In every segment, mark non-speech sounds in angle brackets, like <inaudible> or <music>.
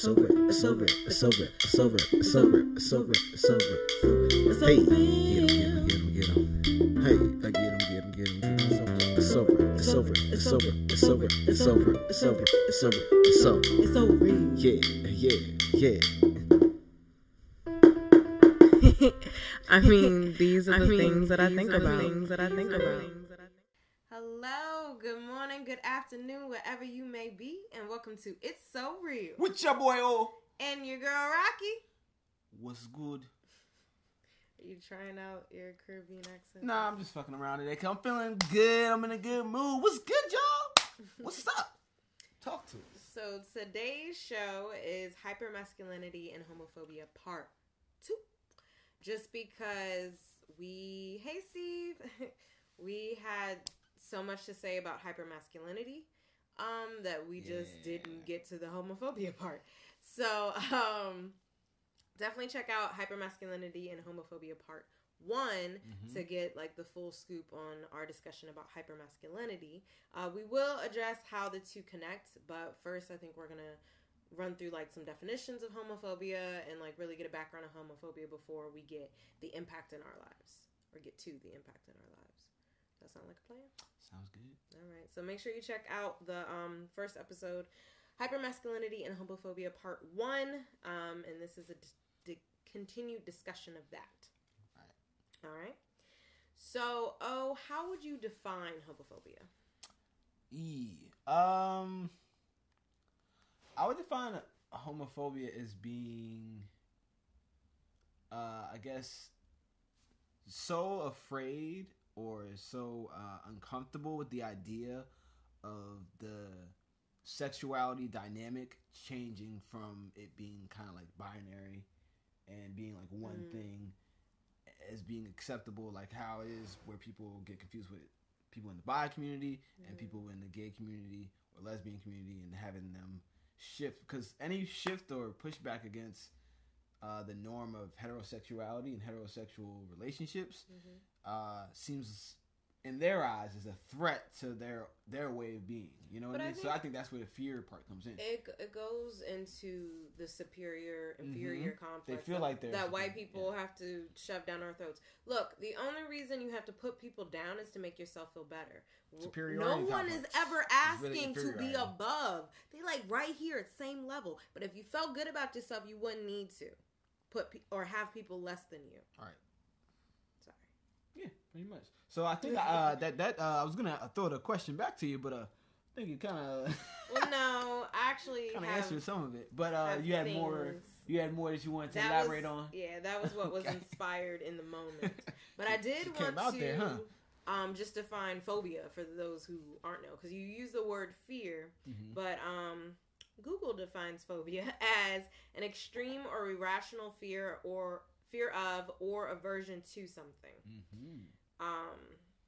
It's over. It's over. It's over. It's over. It's over. It's over. It's over. Hey, get him, get him, get him, get him. Hey, I get him, get him, get him, get him. It's over. It's over. It's over. It's over. It's over. It's over. It's over. It's over. It's over. Yeah, yeah, yeah. I mean, these are the things that I think about. things that I think about. Hello, good morning, good afternoon, wherever you may be, and welcome to It's So Real. What's your boy O? And your girl Rocky. What's good? Are you trying out your Caribbean accent? Nah, I'm just fucking around today. I'm feeling good. I'm in a good mood. What's good, y'all? <laughs> What's up? Talk to us. So today's show is hypermasculinity and homophobia part two. Just because we, hey Steve, <laughs> we had so much to say about hypermasculinity, um, that we just didn't get to the homophobia <laughs> part. So, um, definitely check out hypermasculinity and homophobia part one Mhm. to get like the full scoop on our discussion about hypermasculinity. Uh, we will address how the two connect, but first, I think we're gonna run through like some definitions of homophobia and like really get a background of homophobia before we get the impact in our lives or get to the impact in our lives. Does That sound like a plan? Sounds good. All right. So make sure you check out the um, first episode, Hypermasculinity and Homophobia Part 1. Um, and this is a continued discussion of that. All right. So, oh, how would you define homophobia? E. Um, I would define homophobia as being, uh, I guess, so afraid or is so uh, uncomfortable with the idea of the sexuality dynamic changing from it being kind of like binary and being like one Mm. thing as being acceptable, like how it is where people get confused with people in the bi community and Mhm. people in the gay community or lesbian community and having them shift because any shift or pushback against uh, the norm of heterosexuality and heterosexual relationships uh, seems in their eyes is a threat to their their way of being you know what But I I mean so i think that's where the fear part comes in It, it goes into the superior inferior complex. Mm-hmm. They feel like they're that white people yeah. have to shove down our throats. Look, the only reason you have to put people down is to make yourself feel better. Superiority No one is ever It's really asking to be above. They like right here at same level. But if you felt good about yourself, you wouldn't need to put pe- or have people less than you. all right Sorry. yeah pretty much so i think uh, <laughs> that that uh, i was gonna throw the question back to you but uh i think you kind of <laughs> Well, no, I actually kind of answered some of it but uh you had more you had more that you wanted to That elaborate was, on Yeah, that was what was Okay. inspired in the moment. <laughs> But I did She want to there, huh? um, just define phobia for those who aren't know, because you use the word fear, Mhm. but um, Google defines phobia <laughs> as an extreme or irrational fear or fear of or aversion to something. Mhm. Um,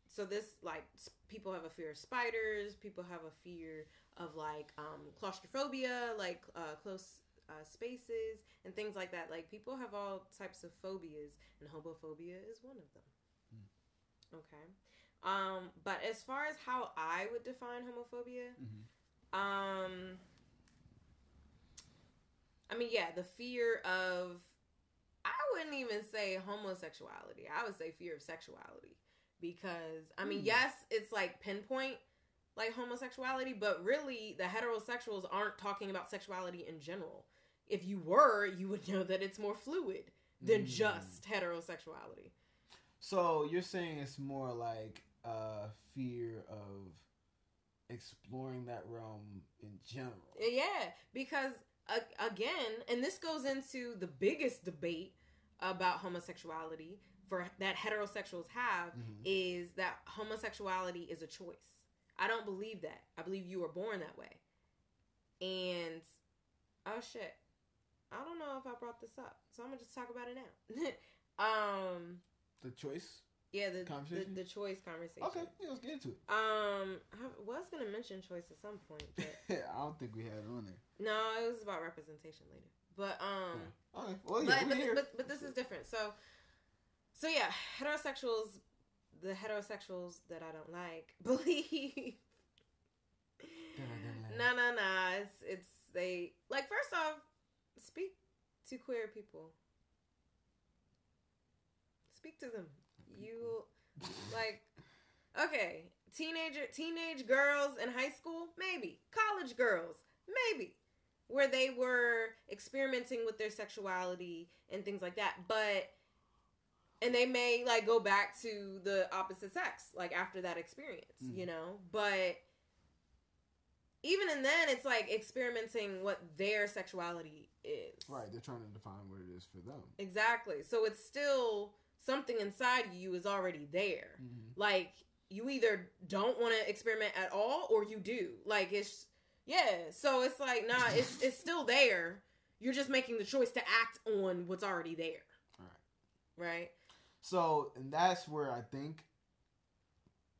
so this like people have a fear of spiders. People have a fear of like um, claustrophobia, like uh, close uh, spaces and things like that. Like people have all types of phobias, and homophobia is one of them. Okay. Um, but as far as how I would define homophobia, Mhm. um, I mean, yeah, the fear of. I wouldn't even say homosexuality. I would say fear of sexuality because I mean, Hmm. yes, it's like pinpoint like homosexuality, but really the heterosexuals aren't talking about sexuality in general. If you were, you would know that it's more fluid than Mm. just heterosexuality. So you're saying it's more like uh fear of exploring that realm in general. Yeah, because again, and this goes into the biggest debate about homosexuality for that heterosexuals have Mhm. is that homosexuality is a choice. I don't believe that. I believe you were born that way. And oh shit. I don't know if I brought this up. So I'm going to just talk about it now. <laughs> um The choice. Yeah, the, the Conversation? the choice conversation. Okay, yeah, let's get into it. Um I was going to mention choice at some point, but <laughs> I don't think we had it on there. No, it was about representation later. But um Okay. Well, yeah, but, but, but but this is different. So so yeah, heterosexuals the heterosexuals that I don't like <laughs> believe No, no, no. It's it's they like first off, speak to queer people. Speak to them. You like okay, teenager teenage girls in high school, maybe. College girls, maybe. Where they were experimenting with their sexuality and things like that. But and they may like go back to the opposite sex like after that experience, Mhm. you know? But even in then it's like experimenting what their sexuality is. Right, they're trying to define what it is for them. Exactly. So it's still something inside you is already there. Mm-hmm. Like you either don't want to experiment at all or you do. Like it's yeah. So it's like nah, it's <laughs> it's still there. You're just making the choice to act on what's already there. Right. Right? So, and that's where I think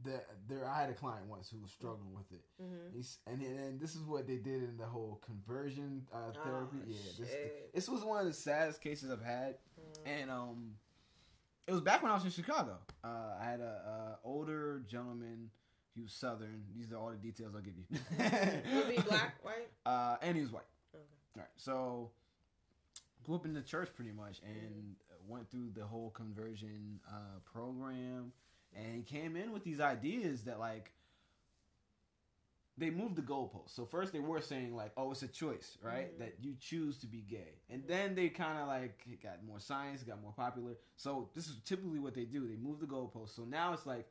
that there, I had a client once who was struggling with it. Mm-hmm. He's, and and this is what they did in the whole conversion uh, therapy. Oh, yeah, this this was one of the saddest cases I've had, Mm. and um, it was back when I was in Chicago. Uh, I had a, a older gentleman. He was Southern. These are all the details I'll give you. <laughs> Was <laughs> he black, white? Uh, and he was white. Okay. All right. So grew up in the church pretty much, and went through the whole conversion uh, program, and he came in with these ideas that like they moved the goalposts. So first they were saying like, oh, it's a choice, right? Mhm. That you choose to be gay, and then they kind of like it got more science, got more popular. So this is typically what they do. They move the goalposts. So now it's like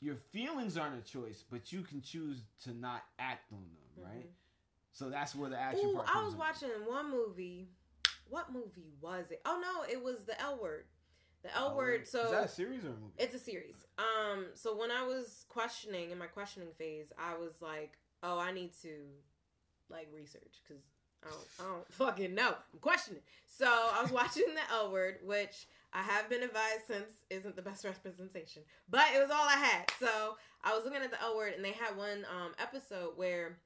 your feelings aren't a choice, but you can choose to not act on them, right? Mhm. So that's where the action Ooh, part I was in. watching one movie. What movie was it? Oh no, it was the L Word. The L Oh, Word. So is that a series or a movie? It's a series. Um, so when I was questioning in my questioning phase, I was like, "Oh, I need to like research because I don't, I don't <laughs> fucking know. I'm questioning." So I was watching the L Word, which I have been advised since isn't the best <laughs> representation, but it was all I had. So I was looking at the L Word, and they had one um, episode where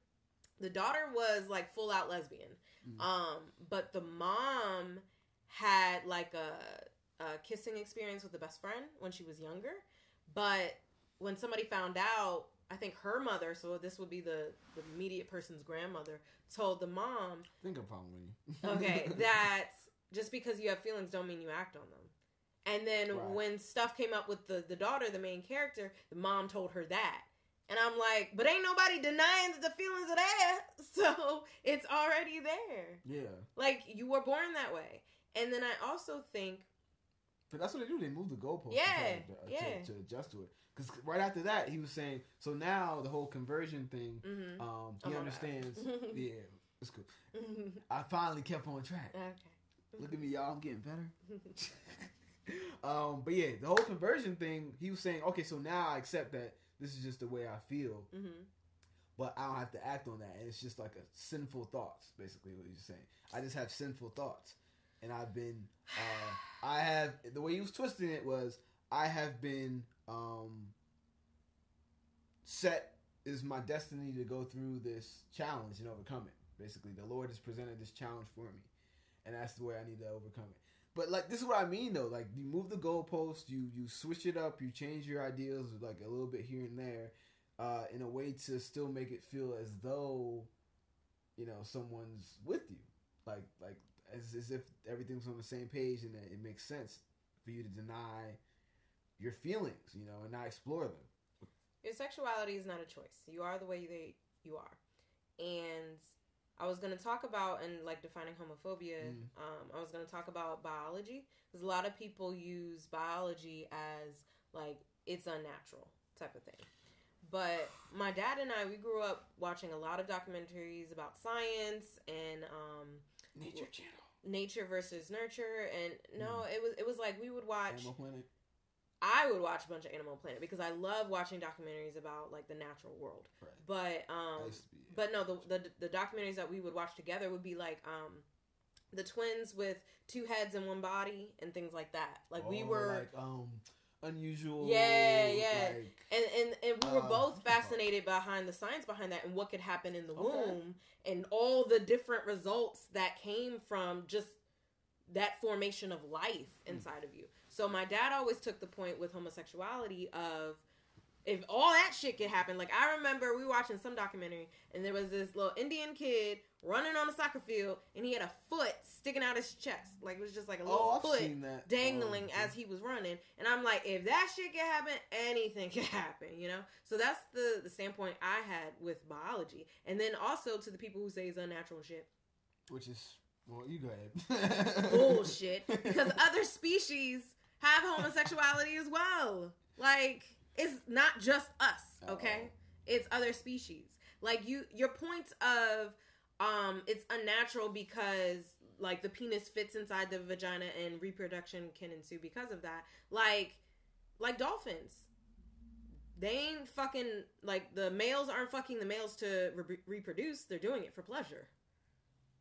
the daughter was like full out lesbian, Mhm. um, but the mom had like a, a kissing experience with the best friend when she was younger. But when somebody found out, I think her mother, so this would be the, the immediate person's grandmother, told the mom, I think I'm following you. okay, <laughs> that just because you have feelings don't mean you act on them. And then Right. when stuff came up with the, the daughter, the main character, the mom told her that. And I'm like, but ain't nobody denying that the feelings are there. <laughs> So it's already there. yeah, Like you were born that way. And then I also think that's what they do. They move the goalposts. to Yeah, to, to, yeah. to adjust to it. Because right after that, he was saying, so now the whole conversion thing. mhm. Um, Oh he my understands. <laughs> Yeah, it's cool. I finally kept on track. Okay. Look at me, y'all. I'm getting better. <laughs> um, but yeah, the whole conversion thing. He was saying, okay, so now I accept that this is just the way I feel, hmm but I don't have to act on that. And it's just like a sinful thoughts, basically what he's saying. I just have sinful thoughts, and I've been, uh, I have the way he was twisting it was I have been um, set is my destiny to go through this challenge and overcome it. Basically, the Lord has presented this challenge for me, and that's the way I need to overcome it. But like this is what I mean though. Like you move the goalpost, you you switch it up, you change your ideals like a little bit here and there, uh, in a way to still make it feel as though, you know, someone's with you, like like as as if everything's on the same page and it makes sense for you to deny your feelings, you know, and not explore them. Your sexuality is not a choice. You are the way that you are. And I was gonna talk about and like defining homophobia. Mm. Um, I was gonna talk about biology because a lot of people use biology as like it's unnatural type of thing. But my dad and I, we grew up watching a lot of documentaries about science and um, Nature Channel, nature versus nurture. And no, it was it was like we would watch. Animal Planet. I would watch a bunch of Animal Planet because I love watching documentaries about like the natural world. Right. But um, used to be- but no, the, the the documentaries that we would watch together would be like um, the twins with two heads and one body and things like that. Like we Oh, were, like um unusual. Yeah, yeah. like- and, and and we were uh, both fascinated behind the science behind that and what could happen in the Okay. womb and all the different results that came from just that formation of life Hmm. inside of you. So my dad always took the point with homosexuality of if all that shit could happen, like I remember we were watching some documentary and there was this little Indian kid running on a soccer field and he had a foot sticking out his chest. Like it was just like a little Oh, foot dangling Um, as he was running. And I'm like, if that shit can happen, anything <laughs> can happen, you know? So that's the, the standpoint I had with biology. And then also to the people who say it's unnatural shit. which is well, you go ahead. <laughs> Bullshit. Because other species have homosexuality as well. Like, it's not just us, okay? Oh. It's other species. Like you your points of um it's unnatural because like the penis fits inside the vagina and reproduction can ensue because of that. Like like dolphins. They ain't fucking like the males aren't fucking the males to re- reproduce. They're doing it for pleasure.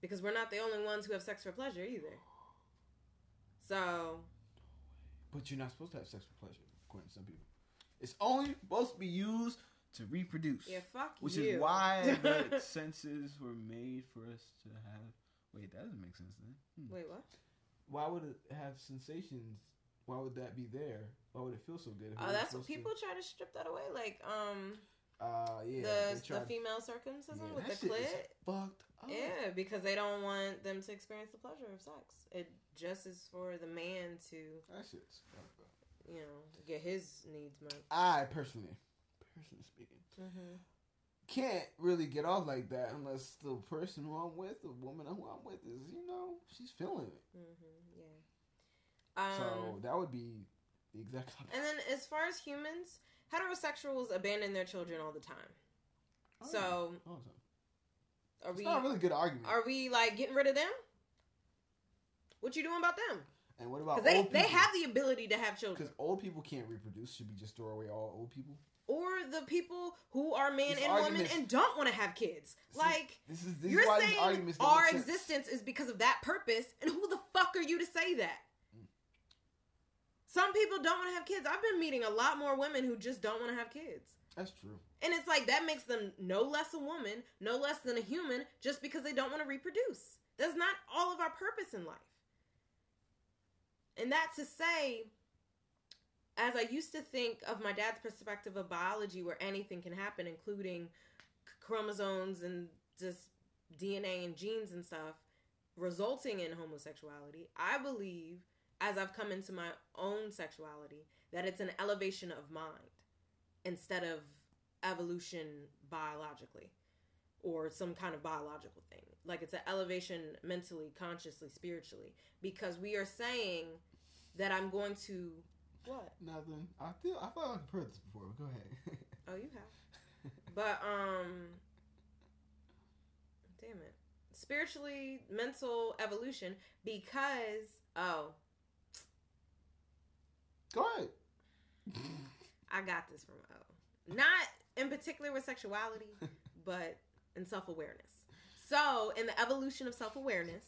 Because we're not the only ones who have sex for pleasure either. So, But you're not supposed to have sex for pleasure, according to some people. It's only supposed to be used to reproduce. yeah, fuck Which you. is why <laughs> the senses were made for us to have. Wait, that doesn't make sense then. Hmm. Wait, what? Why would it have sensations? Why would that be there? Why would it feel so good? Oh, that's what supposed to- people try to strip that away. Like, um, Uh, yeah. the the female circumcision yeah, with the clit. fucked up. Yeah, because they don't want them to experience the pleasure of sex. It just is for the man to, That shit's fucked. You know, get his needs met. I personally, personally speaking, Mm-hmm. can't really get off like that unless the person who I'm with, the woman who I'm with, is you know she's feeling it. Mm-hmm. Yeah. Um, so that would be the exact opposite. and then as far as humans, heterosexuals abandon their children all the time. Oh, So yeah. Are it's we not a really good argument. are we like getting rid of them? What you doing about them? And what about they old they have the ability to have children. Because old people can't reproduce. Should we just throw away all old people? or the people who are man These and woman and don't want to have kids. Like This is this you're is why saying our existence is because of that purpose, and who the fuck are you to say that? Mm. Some people don't want to have kids. I've been meeting a lot more women who just don't want to have kids. That's true. And it's like that makes them no less a woman, no less than a human, just because they don't want to reproduce. That's not all of our purpose in life. And that to say, as I used to think of my dad's perspective of biology, where anything can happen, including chromosomes and just DNA and genes and stuff, resulting in homosexuality, I believe, as I've come into my own sexuality, that it's an elevation of mind instead of evolution biologically or some kind of biological thing. Like it's an elevation mentally, consciously, spiritually. Because we are saying that I'm going to what? Nothing. I feel. I thought I've heard this before. But go ahead. <laughs> Oh, you have. But um damn it. Spiritually, mental evolution because oh, go ahead. <laughs> I got this from O. Not in particular with sexuality, <laughs> but in self awareness. So, in the evolution of self awareness,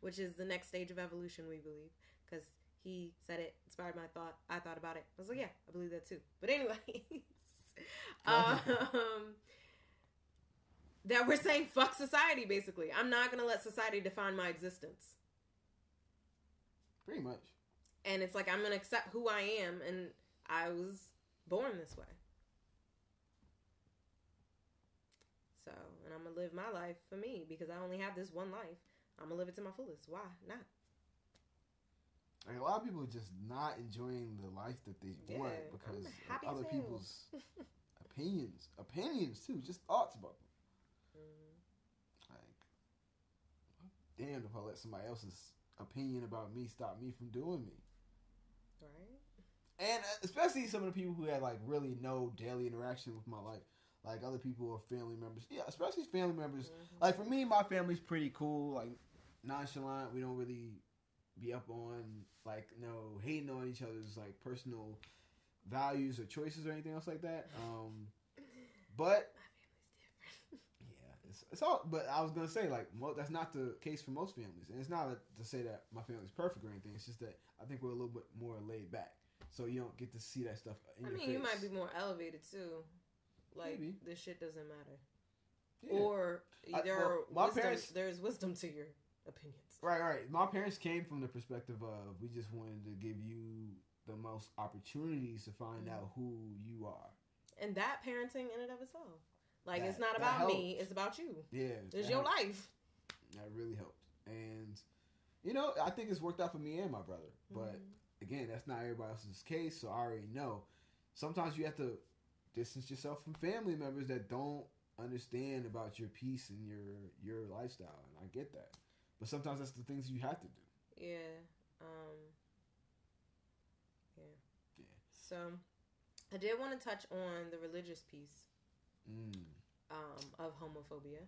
which is the next stage of evolution, we believe, because he said it, inspired my thought. I thought about it. I was like, yeah, I believe that too. But anyways, <laughs> um, that we're saying fuck society. Basically, I'm not gonna let society define my existence. Pretty much. and it's like I'm gonna accept who I am, and I was born this way. So, and I'm gonna live my life for me because I only have this one life. I'm gonna live it to my fullest. Why not? Like a lot of people are just not enjoying the life that they Yeah, want because of other people's <laughs> opinions. Opinions too, just thoughts about them. Mm, Like, I'm damned if I let somebody else's opinion about me stop me from doing me. right? And uh, especially some of the people who had like really no daily interaction with my life, like other people or family members. Yeah, especially family members. Mhm. Like for me, my family's pretty cool. Like nonchalant. We don't really be up on like no hating on each other's like personal values or choices or anything else like that. Um, but my family's yeah, it's, it's all. But I was gonna say like mo- that's not the case for most families, and it's not to say that my family's perfect or anything. It's just that I think we're a little bit more laid back, so you don't get to see that stuff. In I your mean, you might be more elevated too. Like Maybe. this shit doesn't matter, Yeah. or I- there well, are my wisdom, parents- there's wisdom to your opinions. Right, right. My parents came from the perspective of we just wanted to give you the most opportunities to find out who you are. and that parenting in and of itself. Like it's not that about me; it's about you. Yeah, It's your helped. life. That really helped, and you know, I think it's worked out for me and my brother. But Mhm. again, that's not everybody else's case, so I already know. Sometimes you have to distance yourself from family members that don't understand about your peace and your your lifestyle, and I get that. But sometimes that's the things you have to do. yeah, um, yeah, Yeah. So, I did want to touch on the religious piece Mm. um, of homophobia.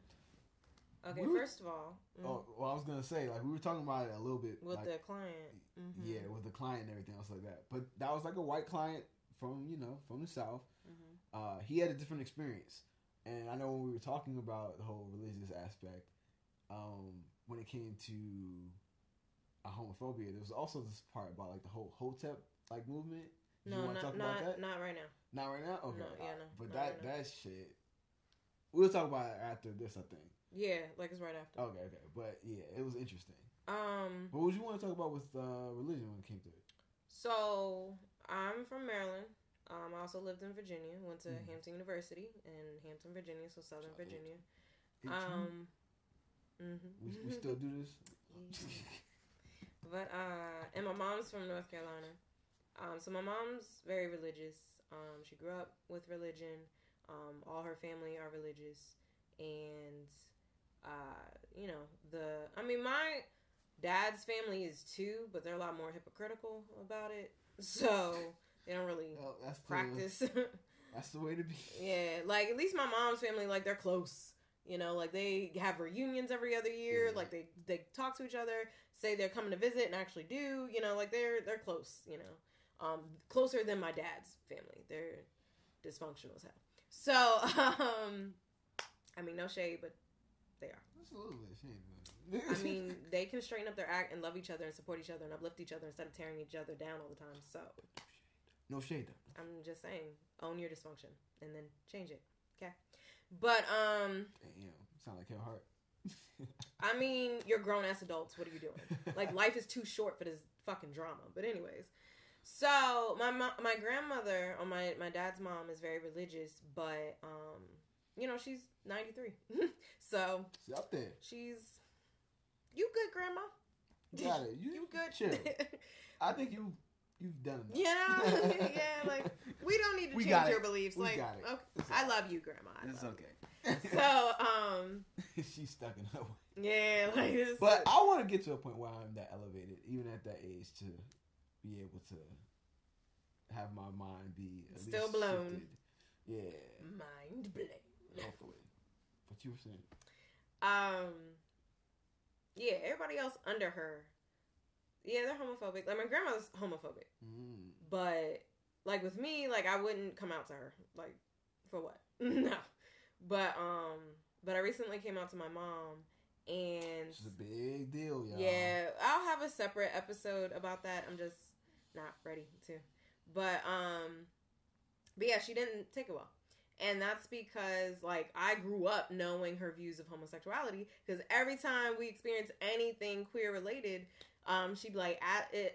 Okay, We were- first of all, mm, Oh, well, I was gonna say like we were talking about it a little bit with like, the client, mhm, yeah, with the client and everything else like that. But that was like a white client from you know from the south. mhm. Uh, he had a different experience, and I know when we were talking about the whole religious aspect, um, when it came to uh, homophobia, there was also this part about like the whole hotep like movement. You no, want to not talk about not that? not right now. Not right now. Okay, No, yeah, no, but that right that shit, we'll talk about it after this. I think. Yeah, like it's right after. Okay, okay, but yeah, it was interesting. Um, But what would you want to talk about with uh, religion when it came to it? so I'm from Maryland. Um, I also lived in Virginia. Went to Mhm. Hampton University in Hampton, Virginia, so Southern. Virginia. Um, mhm. we, we still do this. <laughs> But uh, and my mom's from North Carolina. Um, so my mom's very religious. Um, she grew up with religion. Um, all her family are religious, and uh, you know the. I mean, my dad's family is too, but they're a lot more hypocritical about it. So they don't really Well, that's the, practice. <laughs> That's the way to be. Yeah, like at least my mom's family, like they're close. You know, like they have reunions every other year. Yeah. Like they they talk to each other, say they're coming to visit, and actually do. You know, like they're they're close. You know, um, closer than my dad's family. They're dysfunctional as hell. So, <laughs> um, I mean, no shade, but they are. That's a little bit of shame. man. I <laughs> mean, they can straighten up their act and love each other and support each other and uplift each other instead of tearing each other down all the time. So, no shade though. I'm just saying, own your dysfunction and then change it. Okay. But um Damn, sound like Kevin Hart. <laughs> I mean, you're grown ass adults. What are you doing? <laughs> Like life is too short for this fucking drama. But anyways, so my mo- my grandmother on my my dad's mom is very religious, but um you know she's 93, so She's up there. she's you good grandma. Got it. <laughs> You, You good? Chill. <laughs> I think you you've done enough. yeah, <laughs> yeah. Like we don't need to We change your beliefs. We like got it. okay, It's I love you, grandma. I It's okay. you. So um she's stuck in her way. yeah, like this. But I want to get to a point where I'm that elevated, even at that age, to be able to have my mind be at Still blown. shifted. Yeah, mind blown. hopefully. What you were saying? Um, yeah, everybody else under her, yeah, they're homophobic. Like my grandma's homophobic, Mm. but like with me, like I wouldn't come out to her. Like for what? <laughs> no. But um, but I recently came out to my mom, and It's a big deal, y'all. yeah, I'll have a separate episode about that. I'm just not ready to. But um but yeah, she didn't take it well. And that's because like I grew up knowing her views of homosexuality because every time we experience anything queer related, um she'd be like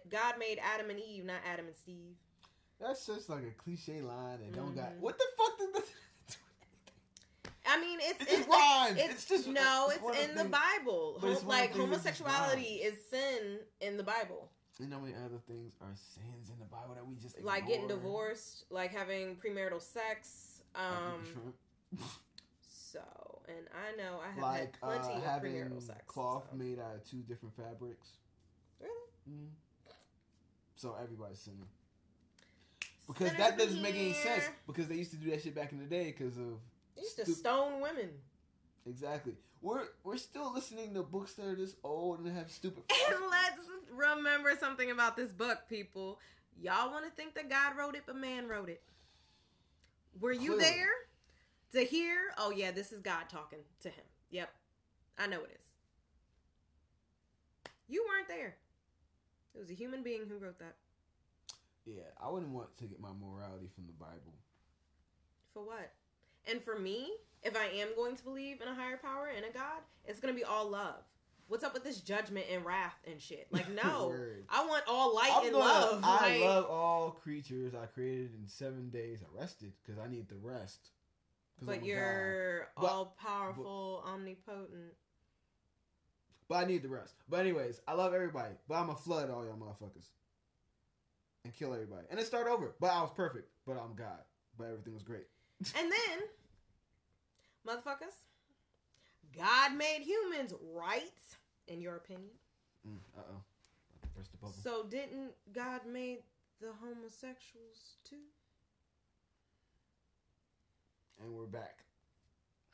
God made Adam and Eve, not Adam and Steve. That's just like a cliche line that don't got. Mhm. What the fuck did this? <laughs> I mean, it's It it's, just rhymes. it's, It's just- no, it's it's, in the things- Bible. it's Hom- like the things that just homosexuality is sin in the Bible. And how many other things are sins in the Bible that we just like getting divorced, like having premarital sex. Um, so, and I know I have like had plenty uh, of having sex. cloth so. made out of two different fabrics. Really? Mm. So everybody's sinning because Sinners that doesn't make any sense. Because they used to do that shit back in the day because of They used to stone women. exactly. We're we're still listening to books that are this old and have stupid. <laughs> And let's remember something about this book, people. Y'all want to think that God wrote it, but man wrote it. Were you Clearly. there to hear? Oh yeah, this is God talking to him. Yep, I know it is. You weren't there. It was a human being who wrote that. yeah, I wouldn't want to get my morality from the Bible. For what? And for me, if I am going to believe in a higher power and a God, it's going to be all love. What's up with this judgment and wrath and shit? Like, <laughs> no, I want all light I'm and gonna- love. I like, love all creatures I created in seven days. I rested because I need the rest. 'Cause I'm but you're But- all powerful, omnipotent. But I need the rest. But anyways, I love everybody. But I'm gonna flood all y'all motherfuckers and kill everybody and then start over. But I was perfect. But I'm God. But everything was great. <laughs> And then, motherfuckers, God made humans right, in your opinion. Mm, uh oh. Press the bubble. So didn't God made the homosexuals too? and we're back.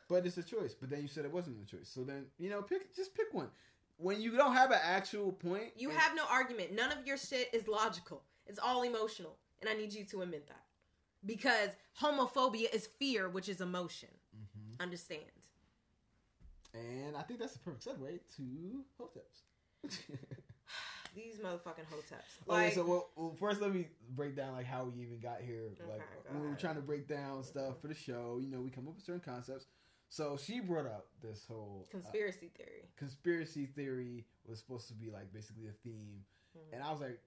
But it's a choice. But then you said it wasn't a choice. So then you know, pick just pick one. When you don't have an actual point, You have no argument. None of your shit is logical. It's all emotional. And I need you to admit that. Because homophobia is fear, which is emotion. Mhm. Understand. And I think that's the perfect segue to hoteps. <sighs> These motherfucking hoteps. okay, so well, well, first let me break down like how we even got here. like go when we were trying to break down stuff for the show, you know, we come up with certain concepts. So she brought up this whole uh, conspiracy theory. conspiracy theory was supposed to be like basically a theme, Mhm. and I was like,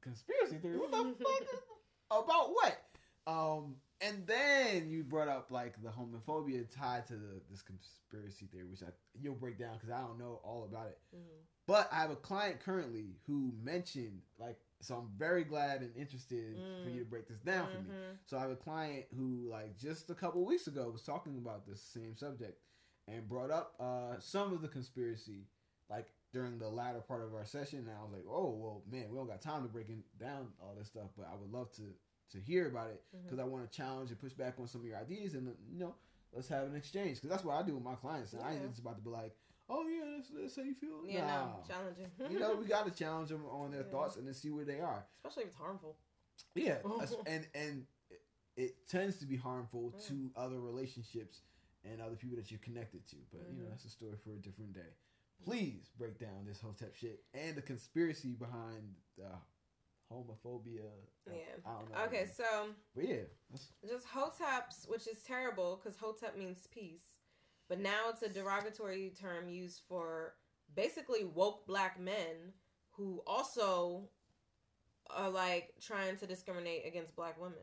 conspiracy theory? What the fuck? <laughs> About what? Um, and then you brought up like the homophobia tied to the, this conspiracy theory, which I you'll break down because I don't know all about it. Mhm. But I have a client currently who mentioned like, so I'm very glad and interested for you to break this down for me. Mhm. So I have a client who, like, just a couple weeks ago, was talking about this same subject and brought up uh, some of the conspiracy, like during the latter part of our session. And I was like, "Oh, well, man, we don't got time to break in, down all this stuff, but I would love to to hear about it because I want to challenge and push back on some of your ideas, and you know, let's have an exchange because that's what I do with my clients. And I ain't just about to be like, "Oh yeah, that's, that's how you feel." Yeah, nah. no, challenging. <laughs> you know, we got to challenge them on their Yeah. thoughts and then see where they are. Especially if it's harmful. Yeah, <laughs> and and it, it tends to be harmful Mm. to other relationships and other people that you're connected to. But you know, Mhm. that's a story for a different day. Please break down this hotep shit and the conspiracy behind the homophobia. Yeah. I don't know. Okay, so but yeah, just hoteps, which is terrible because hotep means peace, but now it's a derogatory term used for basically woke black men who also are like trying to discriminate against black women,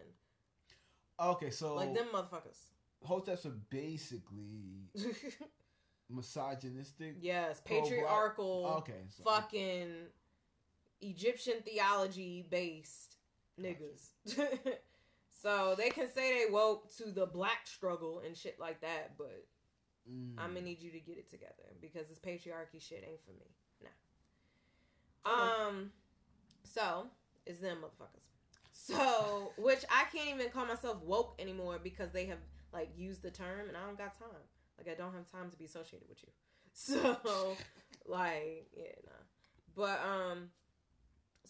okay. So like them motherfuckers. hoteps are basically <laughs> misogynistic. yes, patriarchal, Okay, so fucking Egyptian theology based niggas. <laughs> so they can say they woke to the black struggle and shit like that, but mm, I'm gonna need you to get it together because this patriarchy shit ain't for me. Nah. Okay. Um. So it's them motherfuckers. So which I can't even call myself woke anymore because they have like used the term and I don't got time. Like I don't have time to be associated with you. <laughs> So like yeah nah. But um.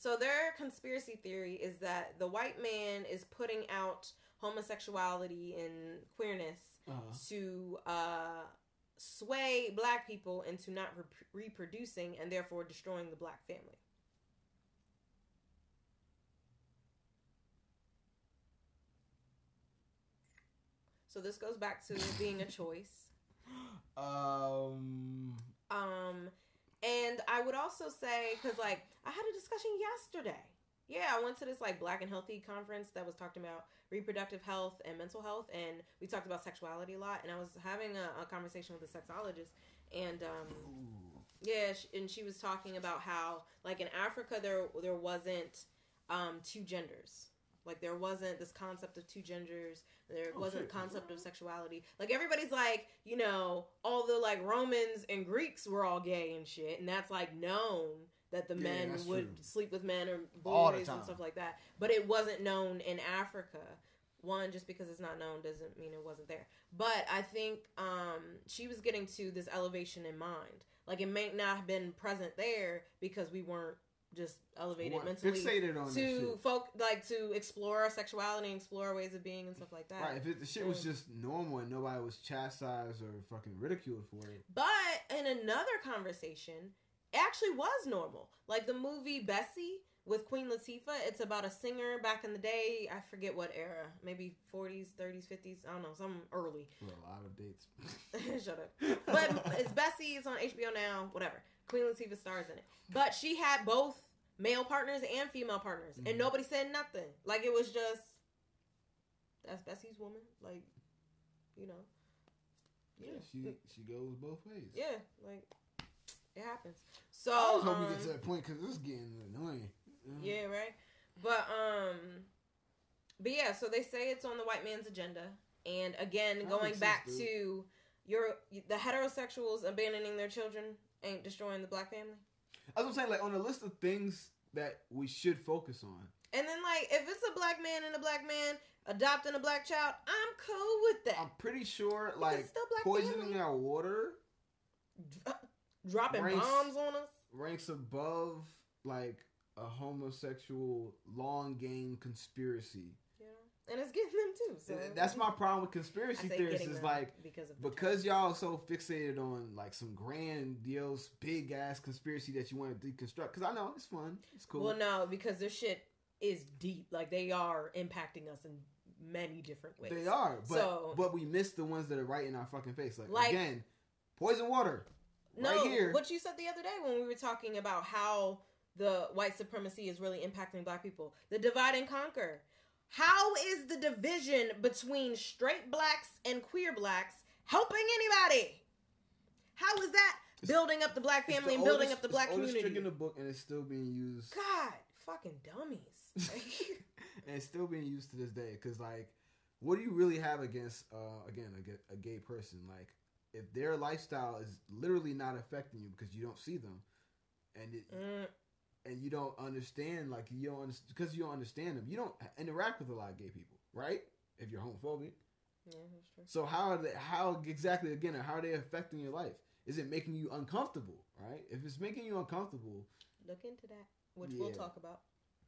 So their conspiracy theory is that the white man is putting out homosexuality and queerness uh-huh. to uh, sway black people into not re- reproducing and therefore destroying the black family. So this goes back to <laughs> being a choice. Um. Um, and I would also say because like I had a discussion yesterday. Yeah, I went to this like Black and Healthy conference that was talking about reproductive health and mental health, and we talked about sexuality a lot. And I was having a, a conversation with a sexologist, and um, yeah, sh- and she was talking about how like in Africa there there wasn't um, two genders. Like there wasn't this concept of two genders. There Oh, wasn't shit. concept of sexuality. Like everybody's like, you know, all the like Romans and Greeks were all gay and shit, and that's like known that the Yeah, men would true. sleep with men or boys and stuff like that. But it wasn't known in Africa. One, just because it's not known doesn't mean it wasn't there. But I think um, she was getting to this elevation in mind. Like it may not have been present there because we weren't just elevated Weren't mentally fixated on to folk like to explore our sexuality and explore our ways of being and stuff like that. Right, if it, the shit was just normal and nobody was chastised or fucking ridiculed for it, But in another conversation, it actually was normal. Like the movie Bessie with Queen Latifah. It's about a singer back in the day. I forget what era. Maybe 40s, 30s, 50s. I don't know. Some early. Well, a lot of dates. <laughs> Shut up. But <laughs> it's Bessie. It's on HBO now. Whatever. Queen Latifah stars in it. But she had both male partners and female partners, Mhm. and nobody said nothing. Like it was just that's Bessie's woman. Like you know. Yeah, she she goes both ways. Yeah, like it happens. So I was hoping um, we get to that point because it's getting annoying. Uh, Yeah, right. But um, but yeah. So they say it's on the white man's agenda, and again, That going back sense, to your the heterosexuals abandoning their children ain't destroying the black family. That's what I'm saying. Like on the list of things that we should focus on. And then like if it's a black man and a black man adopting a black child, I'm cool with that. I'm pretty sure, like it's still black poisoning family. our water dropping Ranks- bombs on us. ranks above like a homosexual long game conspiracy. And it's getting them too. So That's my problem with conspiracy theorists. Is like because because y'all so fixated on like some grandiose, big ass conspiracy that you want to deconstruct. Because I know it's fun, it's cool. Well, no, because their shit is deep. Like they are impacting us in many different ways. They are, but So- but we miss the ones that are right in our fucking face. Like, Like- again, poison water. No, right here. what you said the other day when we were talking about how the white supremacy is really impacting black people. The divide and conquer. How is the division between straight blacks and queer blacks helping anybody? How is that It's- building up the black family the and building oldest- up the it's black community? trick in the book, and it's still being used. God, fucking dummies. <laughs> <laughs> and it's still being used to this day. Because like, what do you really have against uh again a, a gay person? Like, if their lifestyle is literally not affecting you because you don't see them, and it, Mm, and you don't understand like you don't because you don't understand them, you don't interact with a lot of gay people, right? If you're homophobic. yeah, that's true. So how are they, how exactly again how are they affecting your life? Is it making you uncomfortable? Right? If it's making you uncomfortable, Look into that, which we'll talk about.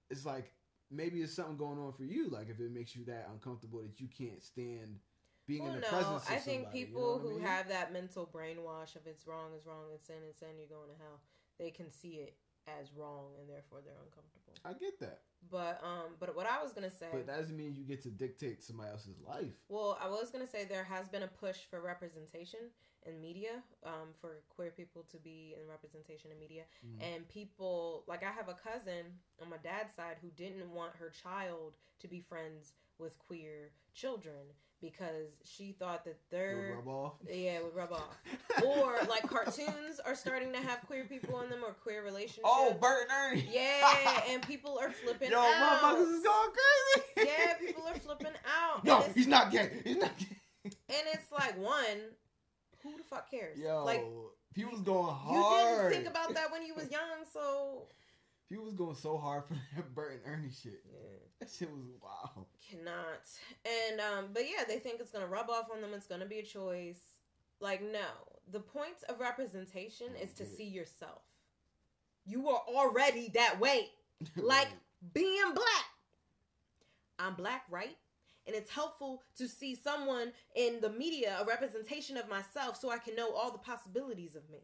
it's like maybe it's something going on for you. Like if it makes you that uncomfortable that you can't stand being Well, in the no, presence. Of I think somebody, you people know what I who mean? have that mental brainwash of it's wrong it's wrong, it's sin, it's sin, you're going to hell. They can see it as wrong, and therefore they're uncomfortable. I get that, But um, but what I was gonna say, but that doesn't mean you get to dictate somebody else's life. well, I was gonna say there has been a push for representation in media, um, for queer people to be in representation in media, Mhm. and people like I have a cousin on my dad's side who didn't want her child to be friends with queer children because she thought that their rub off. Yeah, it would rub off. <laughs> or like cartoons are starting to have queer people in them or queer relationships. oh, Bert and Ernie. yeah, <laughs> and people are flipping Yo, out. motherfuckers is going crazy. yeah, people are <laughs> flipping out. No, he's not gay. He's not gay. and it's like one, who the fuck cares? Yo, like he was going you didn't think about that when you was young, so He was going so hard for that <laughs> Bert and Ernie shit. yeah, That shit was wow. cannot. And um, but yeah, they think it's gonna rub off on them. It's gonna be a choice. Like no, the point of representation is to see yourself. You are already that way. <laughs> like being black. I'm black, right? And it's helpful to see someone in the media, a representation of myself, so I can know all the possibilities of me.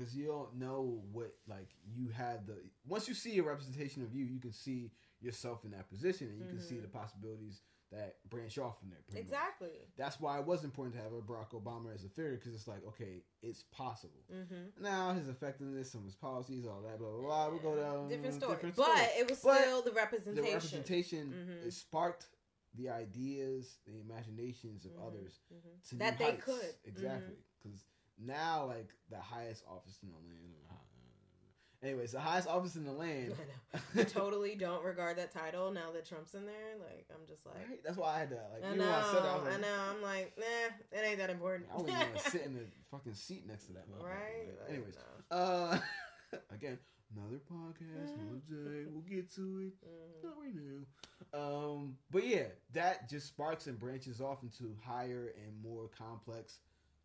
Because you don't know what like you had the once you see a representation of you, you can see yourself in that position, and you can see the possibilities that branch off from there. pretty much. Exactly. That's why it was important to have a Barack Obama as a figure because it's like okay, it's possible. Mm-hmm. Now his effectiveness, some of his policies, all that, blah blah blah. We'll go down Different story. different but it was still the the representation. representation Mhm. it sparked the ideas, the imaginations of Mhm. others Mhm. to That new they heights. could. Mm-hmm. exactly because now like the highest office in the land. Anyways, the highest office in the land. I. <laughs> I totally don't regard that title now that Trump's in there. Like, I'm just like, Right? That's why I had that. Like, I know, I said that, I was I know. I'm like, nah, it ain't that important. I wouldn't even want to sit in <laughs> the fucking seat next to that. motherfucker. right? Like, Like, anyways, no. uh, <laughs> again, another podcast, Mm-hmm. another day. We'll get to it. Mhm. Not right now. Um, but yeah, that just sparks and branches off into higher and more complex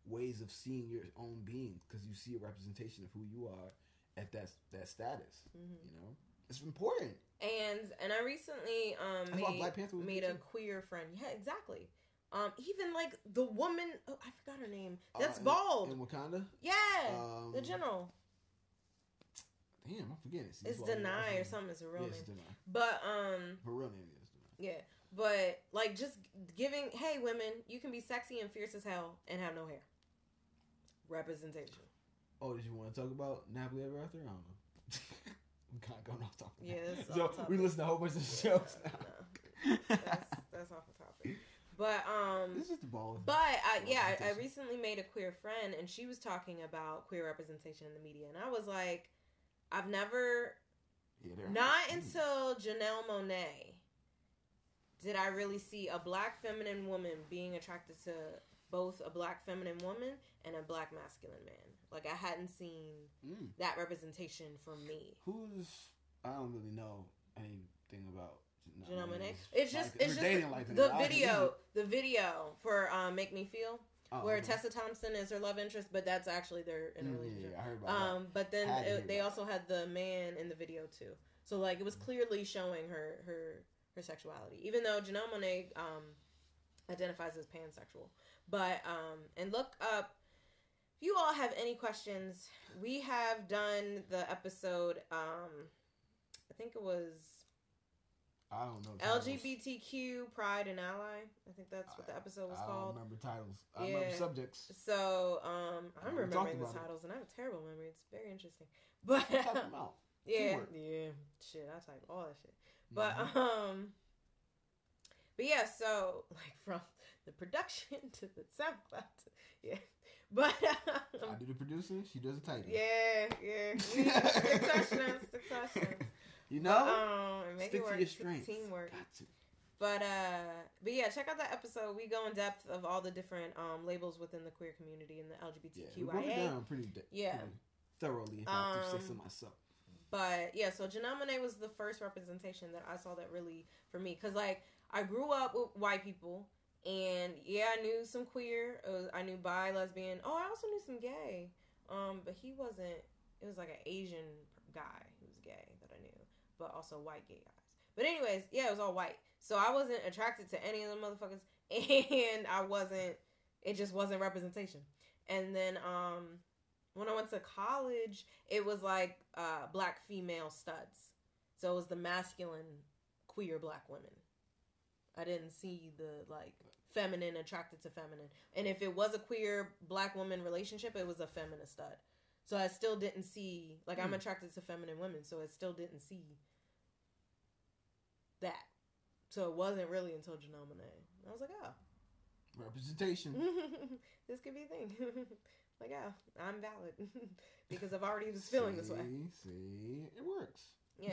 ways of seeing your own being because you see a representation of who you are at that that status. Mhm. You know, it's important. And and I recently um That's made, Black Panther made a too. queer friend. Yeah, exactly. Um, even like the woman, oh, I forgot her name. Uh, That's in- bald. in Wakanda. yeah, Um, the general. Damn, I'm forgetting. It's that's why I- Danai or something. It's a real Yeah, name. it's Danai. But um, Her real name is Danai. yeah. But like just giving, hey, women, you can be sexy and fierce as hell and have no hair. Representation. Oh, did you want to talk about Nappily Ever After? I don't know. <laughs> I'm kind of going off topic. Yeah, so topic. we listen to a whole bunch of shows now. No, that's that's off the topic. But um, This is the ball. But I, yeah, I, I recently made a queer friend, and she was talking about queer representation in the media, and I was like, I've never, Yeah, not until Janelle Monáe, did I really see a black feminine woman being attracted to both a black feminine woman and a black masculine man. Like I hadn't seen Mm. that representation from me. Who's I don't really know anything about Janelle Monáe. Monáe's It's just, life- it's just dating life the video, the video for um, "Make Me Feel," Oh, where okay. Tessa Thompson is her love interest, but that's actually their in a Mm, yeah, relationship. yeah, I heard about Um, but then Had to hear it, they also had the man in the video too. So like it was clearly showing her her her sexuality, even though Janelle Monáe um, identifies as pansexual. But um, and look up if you all have any questions. We have done the episode. Um, I think it was. I don't know. titles. LGBTQ Pride and Ally. I think that's what the episode was called. I don't remember titles. I remember subjects. So um, I'm We remembering the about it. titles, and I have a terrible memory. It's very interesting, <laughs> but Type them out. <laughs> yeah, Teamwork. yeah, shit, I type all that shit. But Mhm. um, but yeah, so <laughs> like from the production <laughs> to the SoundCloud, to, yeah, but I <laughs> um, do the producing. She does the typing. yeah, yeah, <laughs> we stick to our strengths, stick to our strengths. You But, know, um, and make stick it work, to your strengths. teamwork. Got to. But uh, but yeah, check out that episode. We go in depth of all the different um labels within the queer community and the Yeah, we broke it LGBTQIA. down pretty, de- Yeah. pretty thoroughly. If I have to say so Um, myself. But yeah, so Janelle Monáe was the first representation that I saw that really for me, cause like I grew up with white people, and yeah, I knew some queer. Uh, I knew bi, lesbian. Oh, I also knew some gay. Um, but he wasn't. It was like an Asian guy who was gay that I knew, but also white gay guys. But anyways, yeah, it was all white. So I wasn't attracted to any of the motherfuckers, <laughs> and I wasn't. It just wasn't representation. And then um, when I went to college, it was like uh, black female studs. So it was the masculine queer black women. I didn't see the like feminine attracted to feminine. And if it was a queer black woman relationship, it was a feminist stud. So I still didn't see like I'm Hmm. attracted to feminine women, so I still didn't see that. So it wasn't really until Janelle Monáe. I was like, oh, Representation. <laughs> this could be a thing. <laughs> like, oh, I'm valid <laughs> because I've already was feeling this way. See, See, it works. Yeah.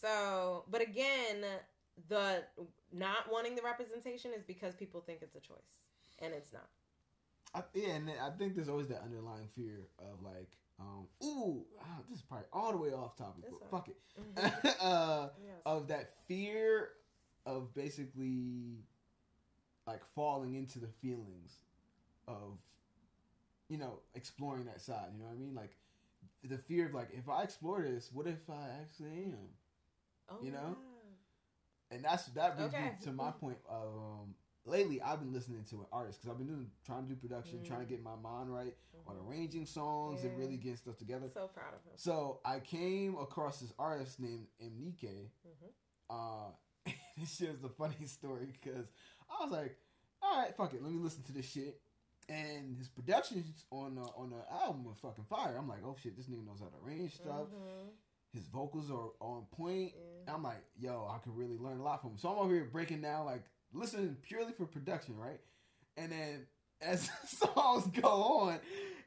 So, but again, the not wanting the representation is because people think it's a choice, and it's not. I, yeah, and I think there's always that underlying fear of like, um, ooh, ah, this is probably all the way off topic, but fuck it. <laughs> uh, Yes. of that fear of basically like falling into the feelings of you know exploring that side you know what i mean like the fear of like if i explore this what if i actually am oh, you know? yeah. And that's that brings Okay. me to my point of um lately i've been listening to an artist because i've been doing trying to do production Mm. trying to get my mind right on Mhm. arranging songs and really getting stuff together So proud of him. so i came across this artist named MNEK hmm uh, <laughs> this shit is a funny story because I was like, all right, fuck it, let me listen to this shit. And his productions on the, on the album are fucking fire. I'm like, oh shit, this nigga knows how to arrange stuff. His vocals are on point. Yeah. I'm like, yo, I could really learn a lot from him. So I'm over here breaking down, like, listening purely for production, right? And then as <laughs> songs go on,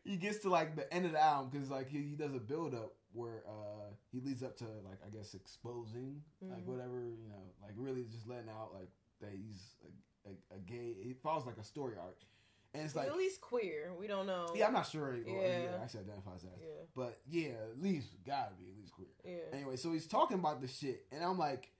he gets to like the end of the album because like he, he does a build up where uh he leads up to like I guess exposing like Mhm. whatever you know like really just letting out like that he's a, a, a gay. It follows like a story arc, and it's like at least queer. We don't know. yeah, I'm not sure Yeah. actually identifies as, Yeah. but yeah, at least gotta be at least queer. Yeah. Anyway, so he's talking about this shit, and I'm like,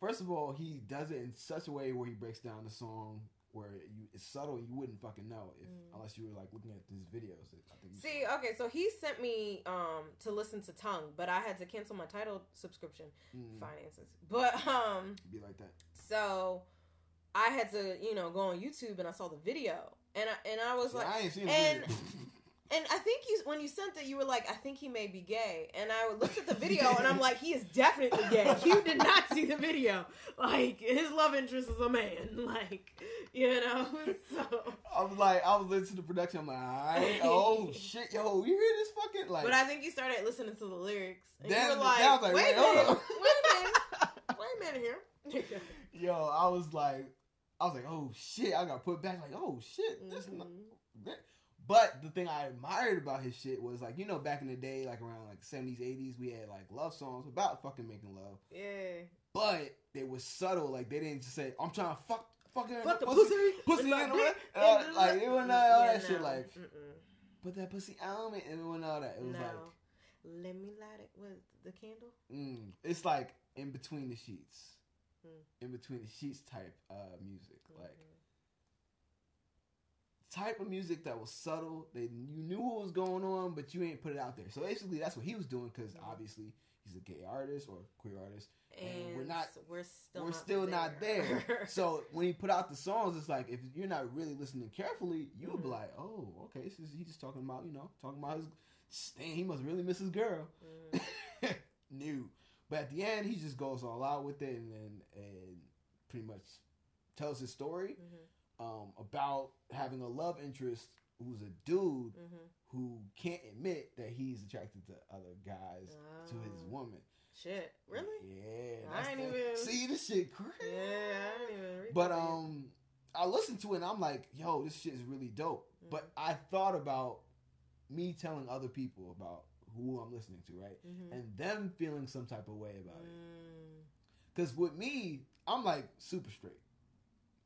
first of all, he does it in such a way where he breaks down the song where you it's subtle, you wouldn't fucking know if Mm. unless you were like looking at his videos. I think See, saw. okay, so he sent me um to listen to Tongue, but I had to cancel my Tidal subscription Mm, finances. But um be like that. so I had to, you know, go on YouTube and I saw the video. And I and I was like I ain't seen and- And I think you, when you sent it, you were like, "I think he may be gay." And I looked at the video, and I'm like, "He is definitely gay." <laughs> You did not see the video. Like his love interest is a man. <laughs> Like you know. <laughs> So, I was like, I was listening to production. I'm like, right, oh shit, yo, you hear this fucking like? but I think you started listening to the lyrics, and That- you were like, was like, "Wait wait, a minute, wait a minute, wait a minute here." yo, I was like, I was like, oh shit, I got put back. Like, oh shit, this. Not, that- but the thing I admired about his shit was like, you know, back in the day, like around like seventies, eighties, we had like love songs about fucking making love, Yeah. but they were subtle. Like they didn't just say, "I'm trying to fuck." Fucking Fuck the pussy, pussy, pussy, in the way. Uh, like it wasn't all Yeah, that shit. Like Mm-mm. put that pussy on me, and it wasn't all that. It was no. like Let me light it with the candle. Mm, it's like in between the sheets, Mm. in between the sheets type uh, music, like Mhm. type of music that was subtle. That you knew what was going on, but you ain't put it out there. So basically, that's what he was doing because Mhm. obviously he's a gay artist or queer artist. and, And we're not- We're still. We're not still not there. there. <laughs> so when he put out the songs, it's like if you're not really listening carefully, you would be Mhm. like, "Oh, okay, this is he just talking about you know talking about his." Dang, he must really miss his girl. Mm. <laughs> new. But at the end, he just goes all out with it and and, and pretty much tells his story Mhm. um, about having a love interest who's a dude Mhm. who can't admit that he's attracted to other guys to his Oh. woman. Shit. Really? Yeah. I ain't the- even- see this shit crazy. Yeah. I didn't even But um, I listened to it and I'm like, yo, this shit is really dope. But Mm-hmm. I thought about me telling other people about who I'm listening to, right? Mhm. And them feeling some type of way about it. Mm. Because with me, I'm like super straight.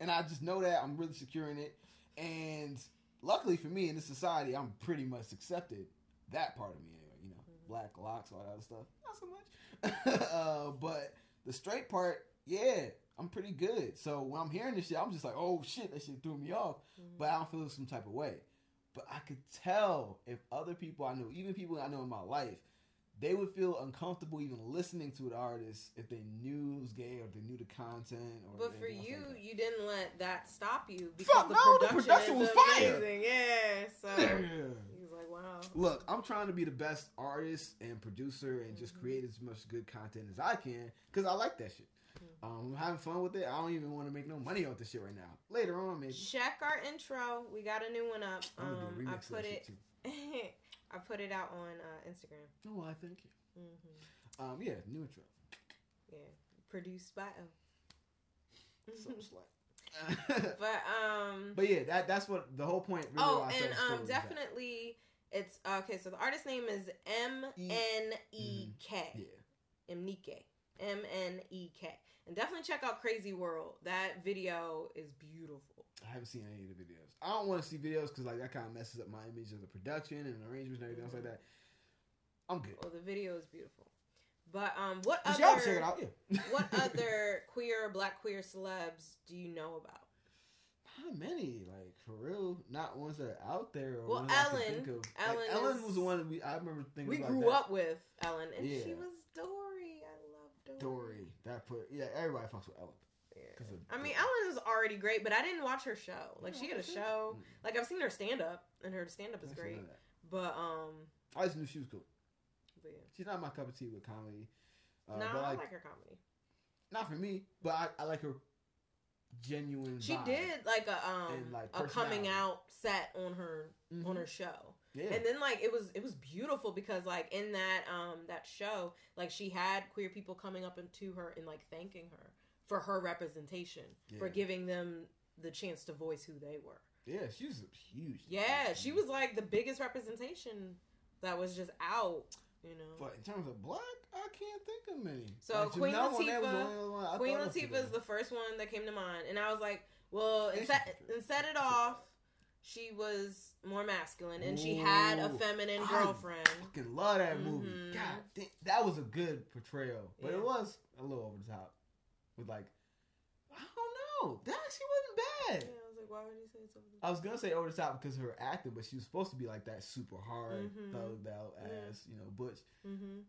And I just know that. I'm really secure in it. And luckily for me in this society, I'm pretty much accepted that part of me anyway. You know, Mhm. black locks, all that other stuff. Not so much. <laughs> uh, but the straight part, yeah, I'm pretty good. So when I'm hearing this shit, I'm just like, oh shit, that shit threw me off. Mhm. But I don't feel some type of way. But I could tell if other people I knew, even people I know in my life, they would feel uncomfortable even listening to the artist if they knew it was gay or if they knew the content. Or But for you, like you didn't let that stop you because Fuck the, no, the production production is was fire. amazing. Yeah, so he was like, "Wow." Look, I'm trying to be the best artist and producer and just Mhm. create as much good content as I can because I like that shit. Um, I'm having fun with it. I don't even want to make no money off this shit right now. Later on, maybe. Check our intro. We got a new one up. I'm gonna do a Um, I put it. <laughs> I put it out on uh, Instagram. Oh, I thank you. hmm Um, yeah, new intro. Yeah, produced by O. <laughs> But um, But yeah, that that's what the whole point. Really oh, why I tell and um, definitely, it's okay. So the artist name is M N E K. Mm-hmm. Yeah, MNEK. M N E K. And definitely check out Crazy World. That video is beautiful. I haven't seen any of the videos. I don't want to see videos because like that kind of messes up my image of the production and arrangements and everything else like that. I'm good. Well, the video is beautiful. But um, what But other check it out. Yeah. <laughs> what <laughs> other queer, black queer celebs do you know about? Not many, like for real. Not ones that are out there. Or Well, ones I can Ellen- think of. Ellen like, Ellen is- was the one that we. I remember thinking. We grew up with Ellen, and she was Dory. I Dory. Dory. That put. Yeah, everybody fucks with Ellen. Yeah. 'Cause of I mean, Ellen is already great, but I didn't watch her show. Like, You she had a show. Mm. Like, I've seen her stand up, and her stand up is great. none of that. But um, I just knew she was cool. but yeah. She's not my cup of tea with comedy. Uh, no, but I like, like her comedy. not for me. But I, I like her genuine. She vibe. did like a um like, a coming out set on her Mhm. on her show. Yeah. And then like it was it was beautiful because like in that um that show like she had queer people coming up into her and like thanking her for her representation for giving them the chance to voice who they were. yeah, she was huge. Yeah, she was like the biggest representation that was just out, you know. But in terms of black, I can't think of many. So, Like, Queen Janelle Monáe was the Latifah- only one I Queen Latifah is the first one that came to mind, and I was like, well, And set, and set it off. She was more masculine, and she had a Ooh, feminine I girlfriend. fucking love that movie. Mhm. God, damn, that was a good portrayal, but Yeah. it was a little over the top. With like, I don't know, that actually wasn't bad. Yeah, I was like, why would you say it's over I was gonna say over the top because of her acting, but she was supposed to be like that super hard, Mhm. thugged out Yeah. ass, you know, butch. hmm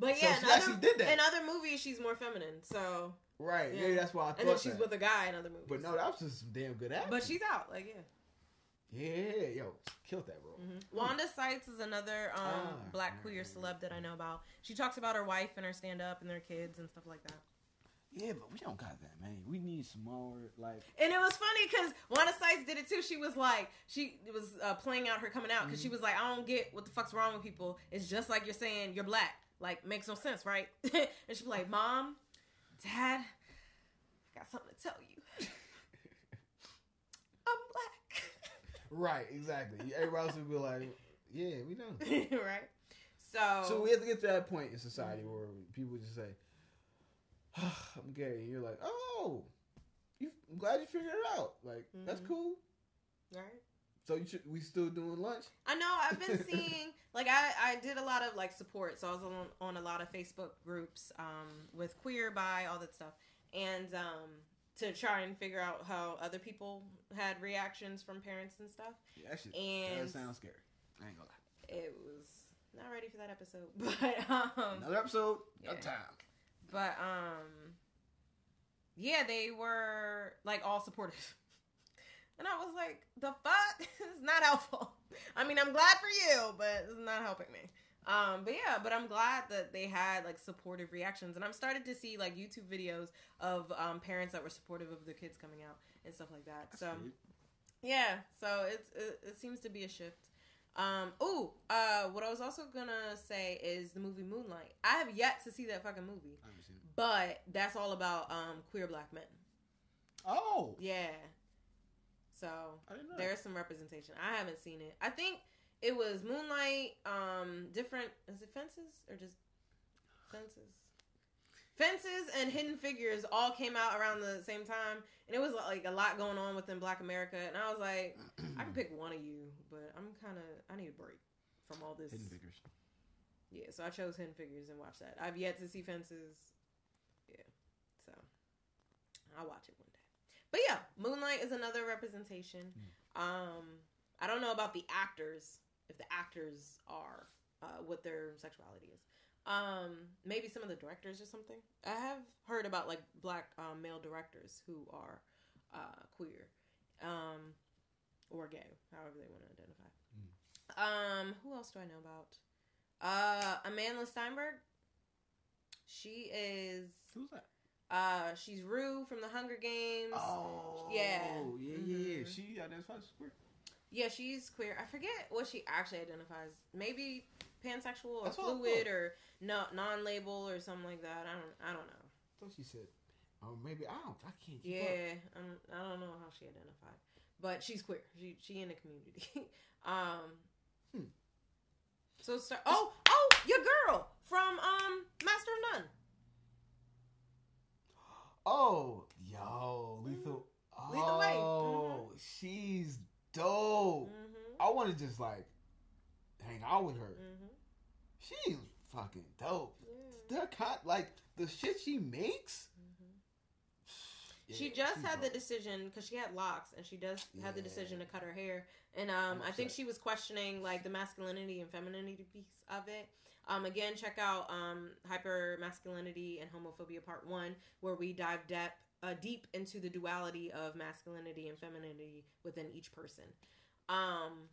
But yeah, she in, actually other, did that. in other movies, she's more feminine. So, Right? Yeah, Yeah. that's why I thought and then she's that. with a guy in other movies. But no, that was just some damn good acting. but she's out. Like, yeah, Yeah, yo, killed that role. Mhm. Wanda Sykes is another um, Ah, black queer celeb that I know about. She talks about her wife and her stand up and their kids and stuff like that. Yeah, but we don't got that, man. We need some more like. And it was funny because Wanda Sykes did it too. She was like, she was uh, playing out her coming out because she Mm-hmm. was like, I don't get what the fuck's wrong with people. It's just like you're saying you're black. Like, makes no sense, right? <laughs> and she's like, Mom, Dad, I got something to tell you. I'm black. Right, exactly. Everybody else would be like, "Yeah, we know." <laughs> right? So, So we have to get to that point in society where people just say, <sighs> "I'm gay," and you're like, "Oh, you, I'm glad you figured it out. Like that's Mhm. cool." right? So you should, we still doing lunch? I know I've been <laughs> seeing like I I did a lot of like support, so I was on on a lot of Facebook groups um with queer bi all that stuff, and um to try and figure out how other people had reactions from parents and stuff. Yeah, that shit. And- that sounds scary. I ain't gonna lie. It was not ready for that episode, <laughs> but um Another episode yeah. of time. but um yeah they were like all supportive. <laughs> And I was like, the fuck? <laughs> it's not helpful. I mean, I'm glad for you, but it's not helping me. Um, but yeah, but I'm glad that they had like supportive reactions, and I'm started to see like YouTube videos of um, parents that were supportive of their kids coming out and stuff like that. so yeah, so it's it, it seems to be a shift. Um, oh, uh, what I was also gonna say is the movie Moonlight. I have yet to see that fucking movie, I haven't seen it. but that's all about um queer black men. Oh, Yeah. So I didn't know. there's some representation. I haven't seen it. I think it was Moonlight, um, different is it fences or just fences? Fences and Hidden Figures all came out around the same time, and it was like a lot going on within Black America. And I was like, <clears throat> I can pick one of you, but I'm kind of I need a break from all this. Hidden Figures. Yeah, so I chose Hidden Figures and watched that. I've yet to see Fences. Yeah, so I'll watch it one day. But yeah, Moonlight is another representation. Um, I don't know about the actors if the actors are uh, what their sexuality is. Um, maybe some of the directors or something. I have heard about like black um, male directors who are uh, queer um, or gay, however they want to identify. Um, who else do I know about? Uh, Amandla Stenberg. She is. Who's that? Uh, she's Rue from the Hunger Games. Oh, Yeah. yeah, yeah, yeah. Mhm. She identifies as queer. Yeah, she's queer. I forget what she actually identifies. Maybe pansexual or That's what I fluid thought. or no non-label or something like that. I don't. I don't know. I thought she said, "Oh, maybe I don't. I can't." Keep up. Yeah, um, I don't know how she identified, but she's queer. She she in the community. <laughs> um. Hmm. So start. Oh oh, your girl from um Master of None. Oh, yo, lethal. Mm-hmm. Lena Waithe. Oh, she's dope. Mm-hmm. I want to just like hang out with her. Mm-hmm. She's fucking dope. Yeah. That kind, like the shit she makes. <sighs> she just had the decision because she had locks, and she does have the decision to cut her hair. And um, I'm think she was questioning like the masculinity and femininity piece of it. Um, again, check out um, hyper masculinity and homophobia part one, where we dive depth uh, deep into the duality of masculinity and femininity within each person. Um,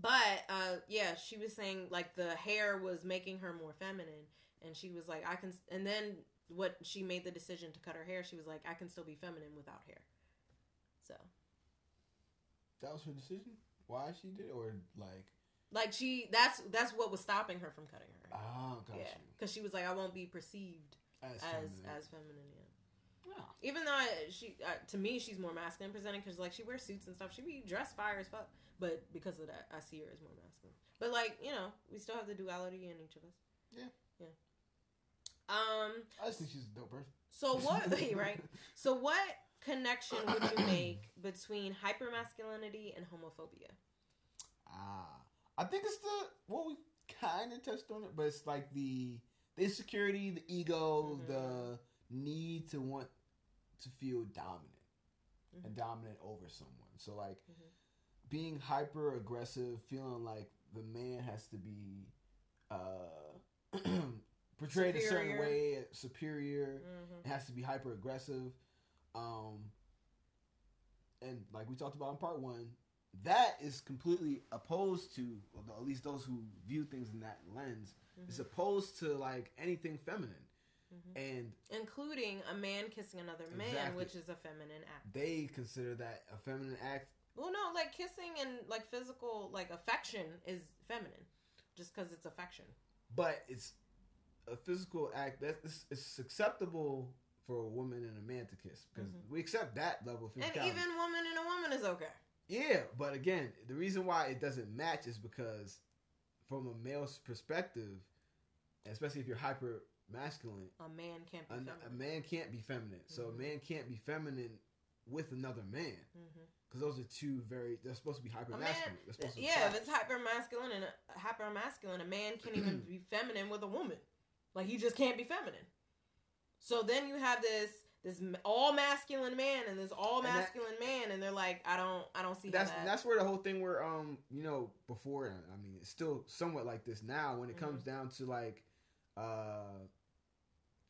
but uh, yeah, she was saying like the hair was making her more feminine, and she was like, I can. And then what she made the decision to cut her hair, she was like, I can still be feminine without hair. So That was her decision. Why she did, it? or like, like she that's that's what was stopping her from cutting her hair. oh, got yeah, because she was like, I won't be perceived As, as feminine. as feminine. Yeah. Wow. Even though I, she, uh, to me, she's more masculine presenting because like she wears suits and stuff. She be dressed fire as fuck, but because of that, I see her as more masculine. But like you know, we still have the duality in each of us. Yeah. Yeah. Um. I just think she's a dope person. So what? <laughs> right. So what connection would you make between hypermasculinity and homophobia? Ah, I think it's the well, we kind of touched on it, but it's like the the insecurity, the ego, Mhm. the need to want to feel dominant and Mhm. dominant over someone. So like Mhm. being hyper aggressive, feeling like the man has to be uh <clears throat> portrayed a certain way, superior. Mm-hmm. It has to be hyper aggressive. Um, and like we talked about in part one, that is completely opposed to, at least those who view things in that lens, is Mm-hmm. opposed to like anything feminine, and including a man kissing another man, Exactly. which is a feminine act. they consider that a feminine act. Well, no, like kissing and like physical, like affection is feminine, just because it's affection. but it's a physical act that it's, acceptable for a woman and a man to kiss because we accept that level of Mm-hmm. And even woman and a woman is okay. yeah, but again, the reason why it doesn't match is because from a male's perspective, especially if you're hyper masculine, A man can't be a, feminine. a man can't be feminine. So a man can't be feminine with another man Mhm. because those are two very. They're supposed to be hyper masculine. yeah, if it's hyper masculine and hyper masculine, a man can't even <clears throat> be feminine with a woman. Like he just can't be feminine. So then you have this this all masculine man and this all And that- masculine man, and they're like, I don't, I don't see that's that. that's where the whole thing where um you know before I mean it's still somewhat like this now when it comes Mm-hmm. down to like uh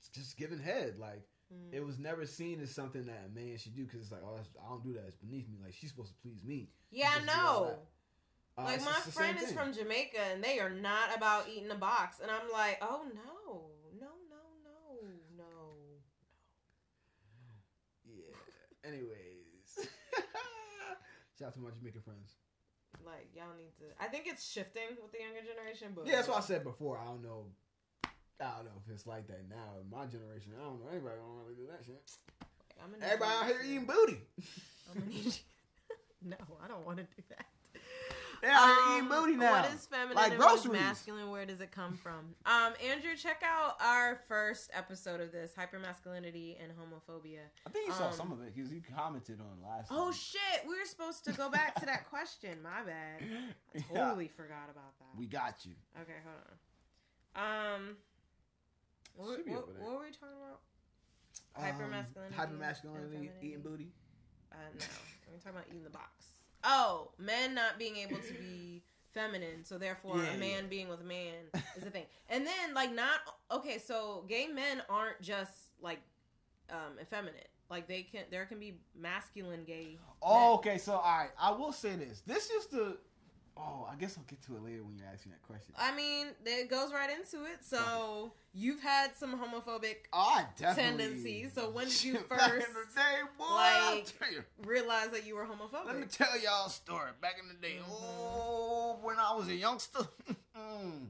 just giving head like Mm. it was never seen as something that a man should do because it's like oh that's, I don't do that it's beneath me like she's supposed to please me yeah, I supposed to do all know. Uh, like my it's the same friend is thing. from Jamaica, and they are not about eating a box, and I'm like, oh no, no, no, no, no. yeah anyways <laughs> shout out to my Jamaican friends Like y'all need to. I think it's shifting with the younger generation, but yeah that's what I said before I don't know I don't know if it's like that now in my generation I don't know anybody don't really do that shit I'm gonna everybody out here eating booty I'm gonna need you- <laughs> no, I don't want to do that. They out here Um, eating booty now. What is feminine Like and what is masculine? Where does it come from? Um, Andrew, check out our first episode of this hypermasculinity and homophobia. I think you saw um, some of it because you commented on last. Oh time. shit, we were supposed to go back to that question. My bad. <laughs> I Yeah. totally forgot about that. We got you. Okay, hold on. Um, what, what, what were we talking about? Hypermasculinity, Um, hypermasculinity, eating booty. Uh, no, <laughs> we're talking about eating the box. Oh, men not being able to be feminine, so therefore Yeah, a man yeah. being with a man is a thing. And then like not okay, so gay men aren't just like um effeminate. Like they can there can be masculine gay. Oh, okay. So, all right. I will say this. This is the. Oh, I guess I'll get to it later when you ask me that question. I mean, it goes right into it. So you've had some homophobic Oh, tendencies. So when did you <laughs> first day, boy, like, realize that you were homophobic? Let me tell y'all a story. Back in the day, Mhm. oh, when I was a youngster, <laughs> mm,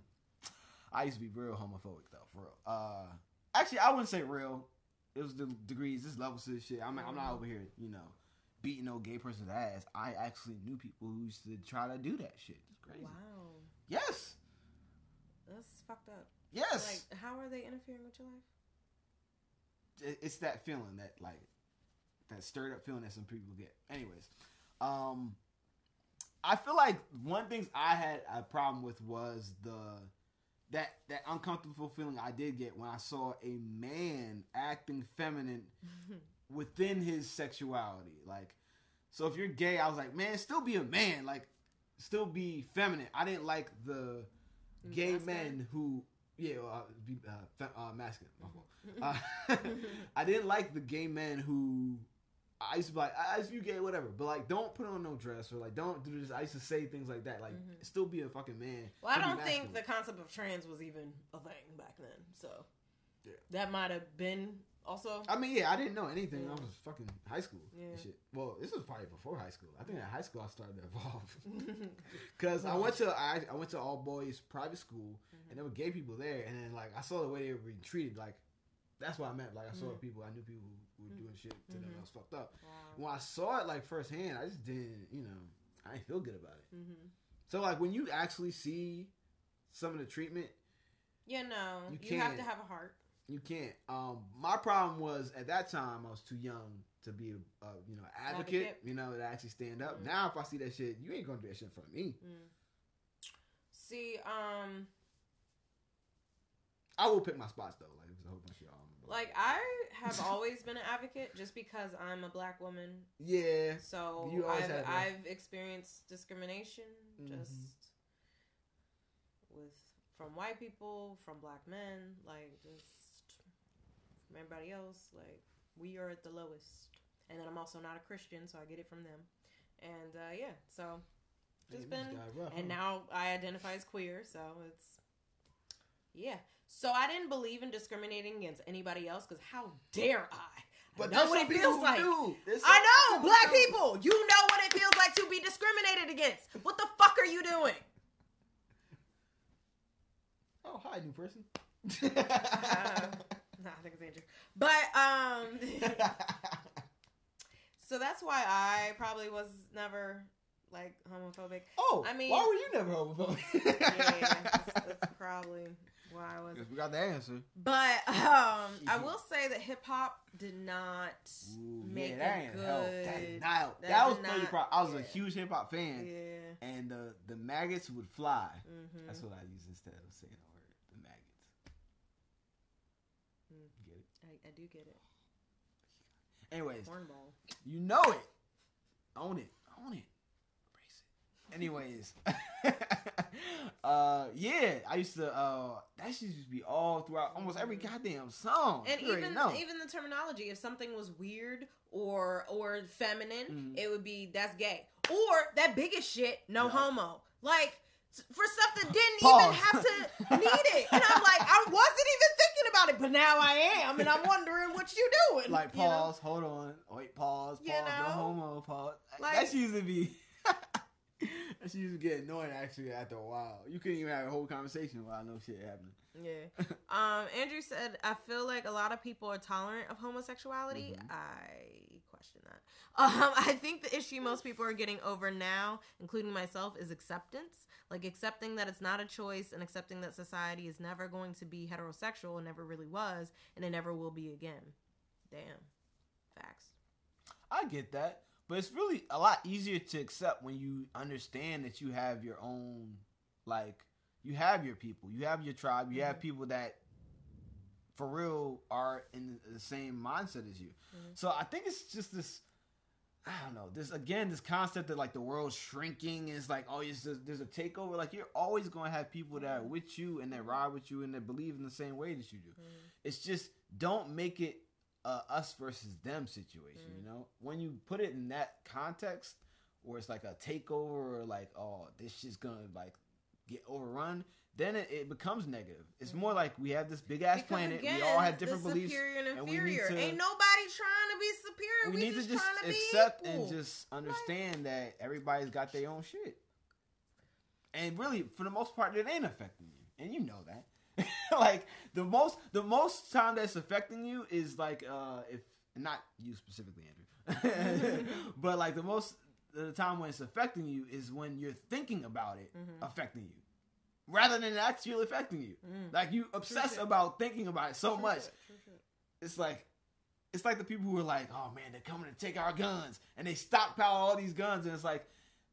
I used to be real homophobic though, for real. Uh, actually, I wouldn't say real. It was the degrees, this levels of shit. I'm, I'm not Mhm. over here, you know, beating no gay person's ass. I actually knew people who used to try to do that shit. It's crazy. Wow, Yes, that's fucked up. yes. Like, how are they interfering with your life? it's that feeling that like that stirred up feeling that some people get. Anyways, um, I feel like one things I had a problem with was the that that uncomfortable feeling I did get when I saw a man acting feminine <laughs> within his sexuality. Like, so if you're gay, I was like, man, still be a man. Like, still be feminine. I didn't like the gay Masculine? men who, yeah, uh, be uh, fe- uh, masculine. My fault. <laughs> Uh, <laughs> I didn't like the gay men who. I used to be like, I used to be gay, whatever, but like, don't put on no dress or like, don't do this. I used to say things like that, like, Mhm. still be a fucking man. Well, I don't think the concept of trans was even a thing back then. So Yeah. that might have been also. I mean, yeah, I didn't know anything. Yeah. I was fucking high school Yeah. and shit. Well, this was probably before high school. I think in high school I started to evolve. <laughs> Cause I went to I, I went to all boys private school Mm-hmm. and there were gay people there and then like I saw the way they were being treated like that's what I meant like I saw Mhm. people I knew people who were doing shit to them Mhm. that was fucked up. wow. When I saw it like firsthand, I just didn't you know I didn't feel good about it. hmm So like when you actually see some of the treatment, Yeah, no, You you, have to have a heart. You can't. Um, my problem was at that time I was too young to be a, a you know advocate, Advocate. you know to actually stand up. Mhm. Now if I see that shit, you ain't gonna do that shit of me. Mm. See, um, I will pick my spots though. Like there's a whole bunch of y'all. like I have always been an advocate just because I'm a black woman. yeah, So I've. I've experienced discrimination Mhm. just with from white people, from black men, like just from everybody else. Like we are at the lowest, and then I'm also not a Christian, so I get it from them. and uh, yeah, so just Damn, been rough, and huh? now I identify as queer, so it's yeah. So I didn't believe in discriminating against anybody else because how dare I? I know what it feels like. I know, black do. people. You know what it feels like to be discriminated against. What the fuck are you doing? Oh, hi, new person. <laughs> Uh, <laughs> nah, I think it's Andrew. But um, <laughs> so that's why I probably was never like homophobic. oh, I mean- why were you never homophobic? Yeah, that's, <laughs> that's probably why I was. Guess we got the answer. But um, I will say that hip hop did not Ooh, make yeah, that it ain't good. help. That, not. That that did was pretty not- proud. I was a huge hip hop fan, Yeah. and the the maggots would fly. hmm That's what I use instead of saying the word. The maggots. Mm. Get it? I, do get it. Anyways, Cornball. you know it. Own it. Own it. Embrace it. Anyways. <laughs> uh yeah, I used to uh that shit used to be all throughout almost every goddamn song. And You even even the terminology, if something was weird or or feminine, Mhm. it would be that's gay. Or that biggest shit, no Yeah. homo. Like for stuff that didn't Pause. even have to need it. And I'm like, I wasn't even thinking about it, but now I am, and I'm wondering what you doing. like you know? pause, hold on, wait, pause, pause, You no homo, pause. Like- that used to be <laughs> that used to get annoying actually after a while. You couldn't even have a whole conversation without no shit happening. Yeah. <laughs> Um, Andrew said, I feel like a lot of people are tolerant of homosexuality. Mhm. I question that. <laughs> Um, I think the issue most people are getting over now, including myself, is acceptance. Like accepting that it's not a choice and accepting that society is never going to be heterosexual and never really was and it never will be again. Damn. Facts. I get that, but it's really a lot easier to accept when you understand that you have your own, like you have your people, you have your tribe, you have Mhm. people that, for real, are in the same mindset as you. Mhm. So I think it's just this. I don't know. This again, this concept that like the world's shrinking is like, oh, it's just, there's a takeover. Like you're always going to have people that are with you and that ride with you and that believe in the same way that you do. It's just don't make it a us versus them situation. Mm. You know, when you put it in that context, where it's like a takeover or like, oh, this shit's gonna like get overrun, then it, it becomes negative. It's Mm. more like we have this big ass planet. again, we all have different beliefs. Superior and and we need to- Ain't nobody trying to be superior. We, We, need just to just accept and just understand that everybody's got their own shit. And really, for the most part, it ain't affecting you, and you know that. <laughs> like the most, the most time that's affecting you is like uh if not you specifically, Andrew, <laughs> <laughs> but like the most the time when it's affecting you is when you're thinking about it Mhm. affecting you, rather than actually affecting you. Mm. Like you obsess shit. about thinking about it so True much shit, shit. it's like it's like the people who are like, oh man, they're coming to take our guns, and they stockpile all these guns, and it's like,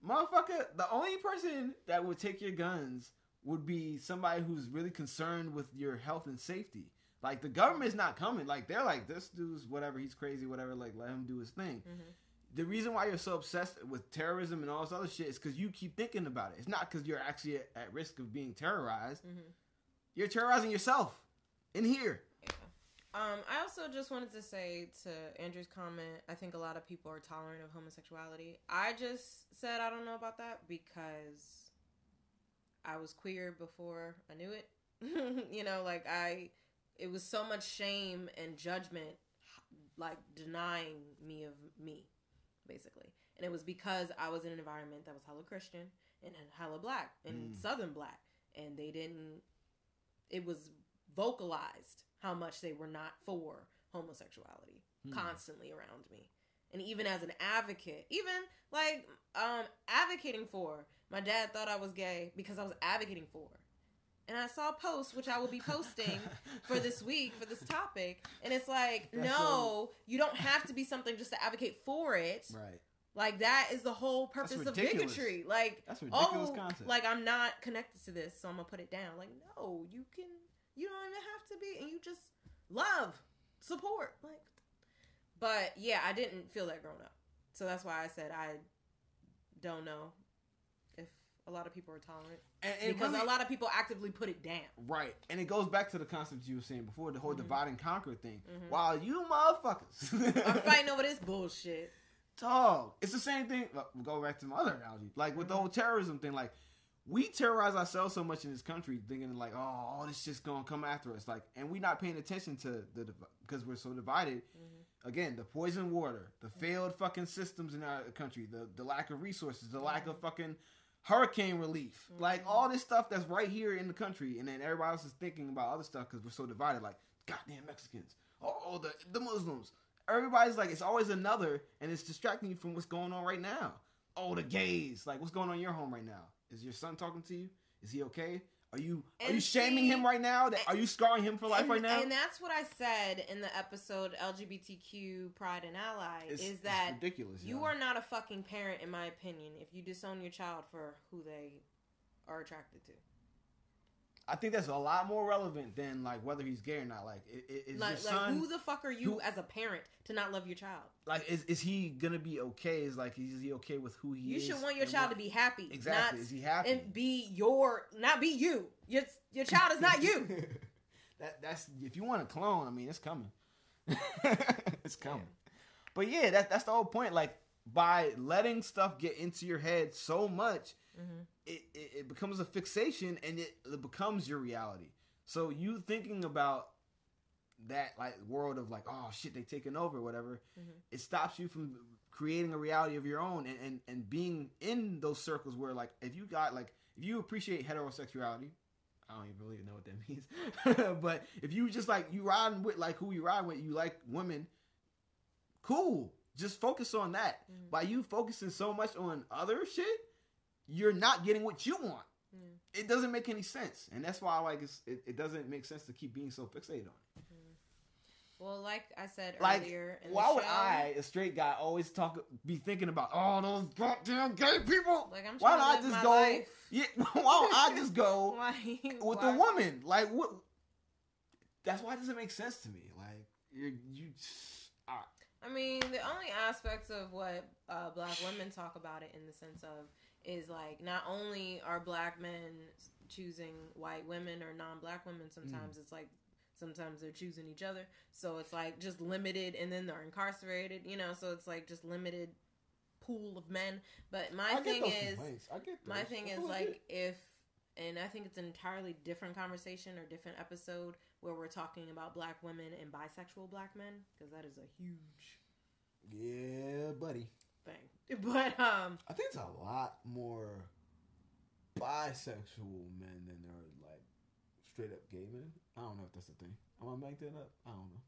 motherfucker, the only person that would take your guns would be somebody who's really concerned with your health and safety. Like the government's not coming. Like they're like, this dude's whatever, he's crazy, whatever. Like let him do his thing. Mhm. The reason why you're so obsessed with terrorism and all this other shit is because you keep thinking about it. It's not because you're actually at, at risk of being terrorized. Mhm. You're terrorizing yourself in here. Yeah. Um, I also just wanted to say to Andrew's comment, I think a lot of people are tolerant of homosexuality. I just said I don't know about that because I was queer before I knew it. <laughs> you know, like I, it was so much shame and judgment, like denying me of me, basically. And it was because I was in an environment that was hella Christian and hella black and Mm. Southern black, and they didn't. It was vocalized how much they were not for homosexuality Hmm. constantly around me. And even as an advocate, even like um advocating for, my dad thought I was gay because I was advocating for. And I saw a post which I will be posting for this <laughs> week for this topic, and it's like, That's no, you don't have to be something just to advocate for it. Right. Like that is the whole purpose of bigotry. Like That's ridiculous oh, concept. like I'm not connected to this, so I'm gonna put it down. Like, no, you can. You don't even have to be, and you just love, support. Like, but yeah, I didn't feel that growing up, so that's why I said I don't know a lot of people are tolerant and, and because really- a lot of people actively put it down. Right. And it goes back to the concept you were saying before, the whole Mhm. divide and conquer thing. Mhm. While you motherfuckers I'm <laughs> fighting over this bullshit. dog. It's the same thing. uh, go back to my other analogy, like with the whole terrorism thing. Like we terrorize ourselves so much in this country, thinking like, oh, all this shit's gonna come after us. Like, and we're not paying attention to the because we're so divided. Again, the poison water, the failed fucking systems in our country, the the lack of resources, the lack of fucking hurricane relief, mm-hmm. like all this stuff that's right here in the country, and then everybody else is thinking about other stuff because we're so divided. Like, goddamn Mexicans, oh the the Muslims. Everybody's like, it's always another, and it's distracting you from what's going on right now. Oh, the gays, like what's going on in your home right now? Is your son talking to you? Is he okay? Are you are And you shaming see- him right now? That, are you scarring him for life and, right now? And that's what I said in the episode LGBTQ Pride and Ally It's- is that ridiculous. you yo. are not a fucking parent, in my opinion, if you disown your child for who they are attracted to. I think that's a lot more relevant than like whether he's gay or not. Like, is Like, son who the fuck are you who- as a parent to not love your child? like is, is he gonna be okay? Is like is he okay with who he You is? You should want your child what- to be happy, exactly. not is he happy? and be your, not be you. Your your child is not you. <laughs> that that's if you want a clone. I mean, it's coming. <laughs> it's coming. But yeah, that that's the whole point. Like by letting stuff get into your head so much, Mhm. it, it, it becomes a fixation and it, it becomes your reality. So you thinking about that like world of like, oh shit, they taking over, whatever, Mhm. it stops you from creating a reality of your own and, and, and being in those circles where like if you got like if you appreciate heterosexuality, I don't even really know what that <laughs> means. but if you just like you riding with like who you ride with, you like women, cool. Just focus on that. Mhm. By you focusing so much on other shit, you're not getting what you want. Yeah. It doesn't make any sense, and that's why I like it's, it, it doesn't make sense to keep being so fixated on it. Well, like I said Like, earlier, why would I, a straight guy, always talk, be thinking about all those goddamn gay people? Like I'm why don't I just go? life. Yeah, <laughs> why don't I just go <laughs> Why, with why- the woman? Like what? That's why it doesn't make sense to me. Like you, you. ah, I mean, the only aspects of what uh, black women talk about it in the sense of is like not only are black men choosing white women or non-black women. Sometimes Mm. it's like sometimes they're choosing each other. So it's like just limited, and then they're incarcerated. You know, so it's like just limited pool of men. But my thing is. I get my thing is like if and i think it's an entirely different conversation or different episode where we're talking about black women and bisexual black men because that is a huge yeah, buddy. Thing <laughs> but um I think it's a lot more bisexual men than there are like straight up gay men. I don't know if that's the thing. Am I making that up? I don't know.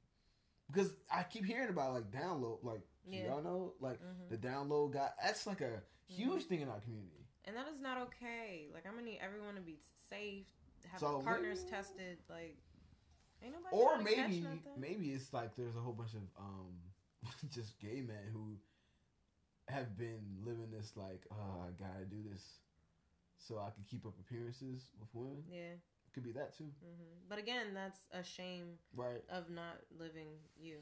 Because I keep hearing about like download, like Yeah. y'all know, like mhm. the download guy. That's like a huge thing in our community. and that is not okay like i'm gonna need everyone to be safe have So partners maybe- tested like ain't nobody Or maybe, maybe it's like there's a whole bunch of um, <laughs> just gay men who have been living this like, oh, I gotta do this so I can keep up appearances with women. yeah Could be that too, hmm but again that's a shame right? of not living you.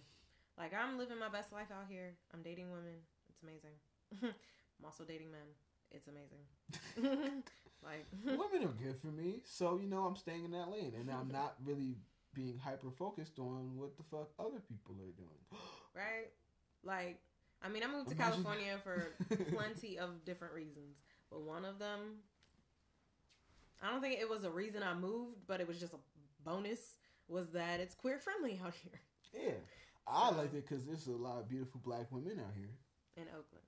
Like I'm living my best life out here. I'm dating women. It's amazing. <laughs> I'm also dating men. It's amazing. <laughs> <laughs> like women are good for me, so you know I'm staying in that lane, and I'm not really being hyper focused on what the fuck other people are doing. <gasps> right? Like I mean, I moved to Imagine- California for <laughs> plenty of different reasons, but one of them I don't think it was a reason I moved, but it was just a bonus was that it's queer friendly out here yeah, I like it because there's a lot of beautiful black women out here. in Oakland.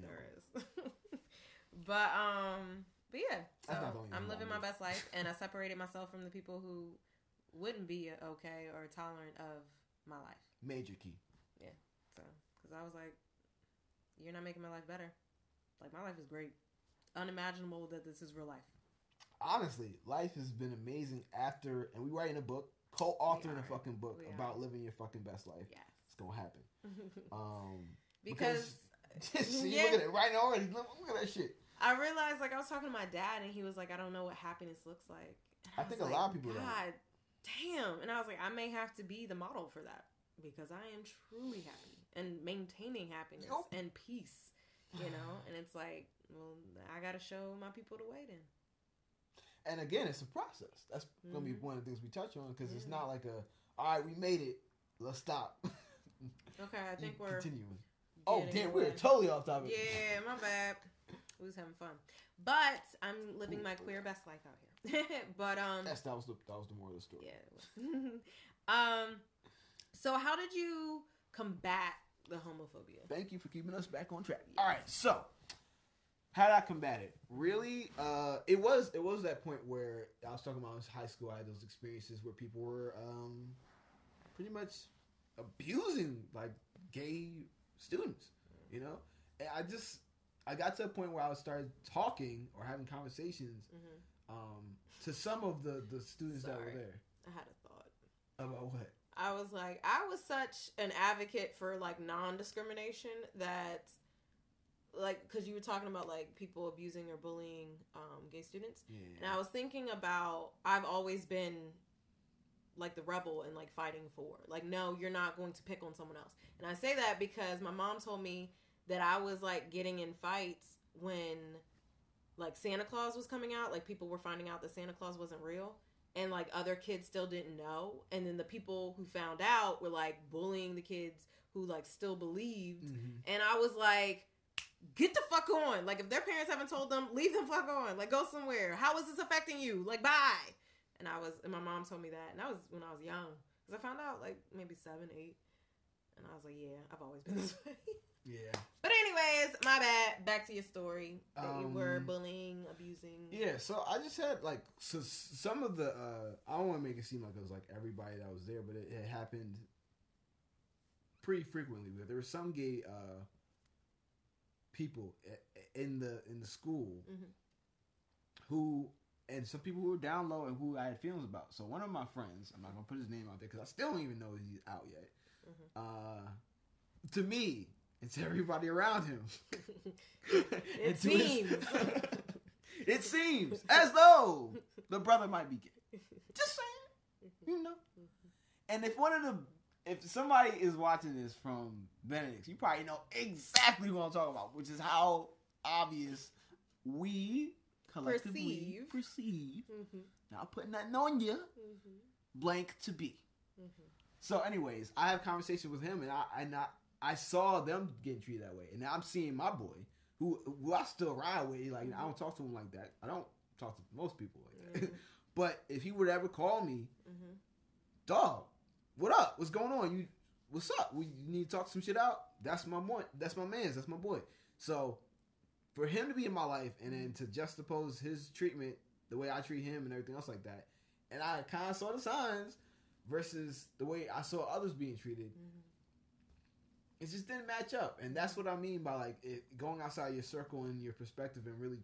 Know, There is. <laughs> but um but yeah, so That's not the only I'm living my best life and I <laughs> separated myself from the people who wouldn't be okay or tolerant of my life. major key. Cuz I was like you're not making my life better. Like my life is great. Unimaginable that this is real life. honestly, life has been amazing after, and we writing a book, co-authoring a fucking book We about are. living your fucking best life. Yes. It's gonna happen. <laughs> Um, because <laughs> see, Yeah. look at it right now already. Look, look at that shit. I realized, like, I was talking to my dad, and he was like, "I don't know what happiness looks like." And I was think a like, lot of people don't. God damn! And I was like, I may have to be the model for that because I am truly happy and maintaining happiness Yup. and peace. You know, <sighs> and it's like, well, I got to show my people the way. Then And again, it's a process. That's gonna be Mhm. one of the things we touch on because it's not like a, all right, we made it. Let's stop. <laughs> okay, I think we're continuing. Oh damn, we're totally off topic. Yeah, my bad. We was having fun, but I'm living my queer best life out here. <laughs> but um, That's that was the that was the moral of the story. yeah. <laughs> um, so how did you combat the homophobia? Thank you for keeping us back on track. All right, so how did I combat it? Really, uh, it was it was that point where I was talking about in high school. I had those experiences where people were um, pretty much abusing like gay students. You know, and I just I got to a point where I started talking or having conversations hmm um, to some of the the students that were there I had a thought. about what. I was like, I was such an advocate for like non-discrimination that, like, because you were talking about like people abusing or bullying um, gay students, Yeah. and I was thinking about I've always been like the rebel and like fighting for like no you're not going to pick on someone else. And i say that because my mom told me that i was like getting in fights when like santa claus was coming out like people were finding out that santa claus wasn't real and like other kids still didn't know and then the people who found out were like bullying the kids who like still believed Mhm. and I was like, get the fuck on. Like, if their parents haven't told them, leave them fuck on. Like, go somewhere. How is this affecting you? Like, bye. And I was, and my mom told me that. And that was when I was young. Because I found out, like, maybe seven, eight. And I was like, yeah, I've always been this <laughs> way. Yeah. but, anyways, my bad. Back to your story. That you were Um, bullying, abusing. Yeah, so I just had like so some of the uh I don't want to make it seem like it was like everybody that was there, but it, it happened pretty frequently. Where there were some gay uh people in the in the school Mhm. who and some people who were down low and who I had feelings about. So one of my friends, I'm not gonna put his name out there because I still don't even know he's out yet. Mhm. Uh, to me to everybody around him, <laughs> It <laughs> seems. <laughs> it seems as though the brother might be gay. Just saying, you know. And if one of the, if somebody is watching this from Benedict, you probably know exactly what I'm talking about, which is how obvious we collectively Perceive. perceive. Mhm. Not putting nothing on you, Mhm. blank to be. Mhm. So, anyways, I have conversations with him, and I, I not, I saw them getting treated that way, and now I'm seeing my boy, who, who I still ride with. Like I don't talk to him like that. I don't talk to most people like that. <laughs> But if he would ever call me, Mhm. dog, what up? What's going on? You, what's up? We you need to talk some shit out. That's my boy. That's my man's. That's my boy. So, for him to be in my life, and then to juxtapose his treatment, the way I treat him, and everything else like that, and I kind of saw the signs versus the way I saw others being treated. Mhm. It just didn't match up, and that's what I mean by like it, going outside your circle and your perspective, and really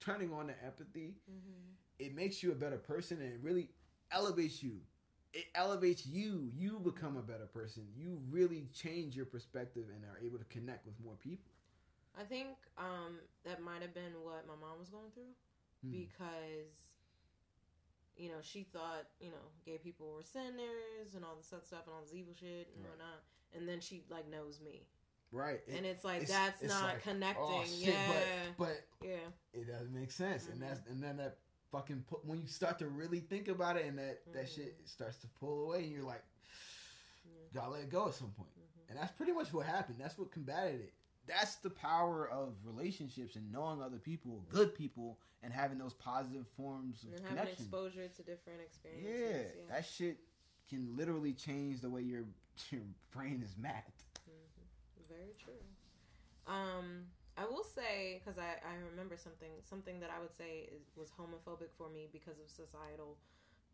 turning on the empathy. Mhm. It makes you a better person, and it really elevates you. It elevates you. You become a better person. You really change your perspective and are able to connect with more people. I think um, that might have been what my mom was going through Hmm. because, you know, she thought, you know, gay people were sinners and all this other stuff and all this evil shit and Right. whatnot. And then she, like, knows me. Right, and it's like, it's- that's it's not like, connecting. oh, shit, yeah. but, but yeah. it doesn't make sense, and Mhm. that's and then that fucking pu- when you start to really think about it, and that that Mhm. shit starts to pull away, and you're like, Yeah. gotta let it go at some point. Mhm. And that's pretty much what happened. That's what combated it. That's the power of relationships and knowing other people, good people, and having those positive forms of And having exposure to different experiences. Yeah. that shit can literally change the way your <laughs> your brain is mapped. Mhm. Very true. Um, I will say because I, I remember something something that I would say is, was homophobic for me because of societal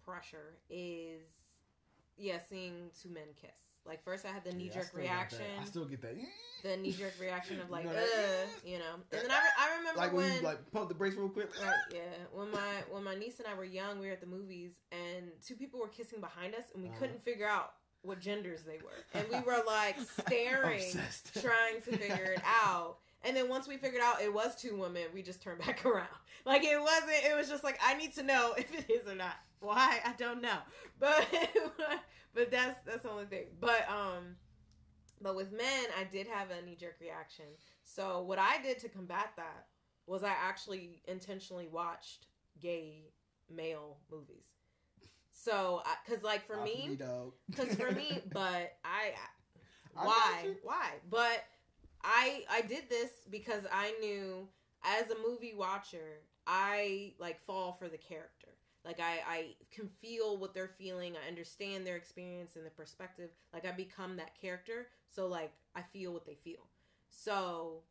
pressure is yeah seeing two men kiss. Like first I had the knee jerk that. reaction, I still get that. the knee jerk reaction of <laughs> You like know uh, you know, and then I, re- I remember Like when, when you like pump the brakes real quick. Right, yeah. When my when my niece and I were young, we were at the movies, and two people were kissing behind us, and we Uh-huh. couldn't figure out what genders they were, and we were like <laughs> staring, trying to figure it out. And then once we figured out it was two women, we just turned back <laughs> around. Like it wasn't. It was just like I need to know <laughs> if it is or not. Why I don't know, but but that's that's the only thing. But um, but with men, I did have a knee jerk reaction. So what I did to combat that was I actually intentionally watched gay male movies. So, because like for me, because for me, <laughs> but I, I why, why? But I I did this because I knew as a movie watcher, I like fall for the character. Like I I can feel what they're feeling. I understand their experience and the perspective. Like I become that character. So like I feel what they feel. So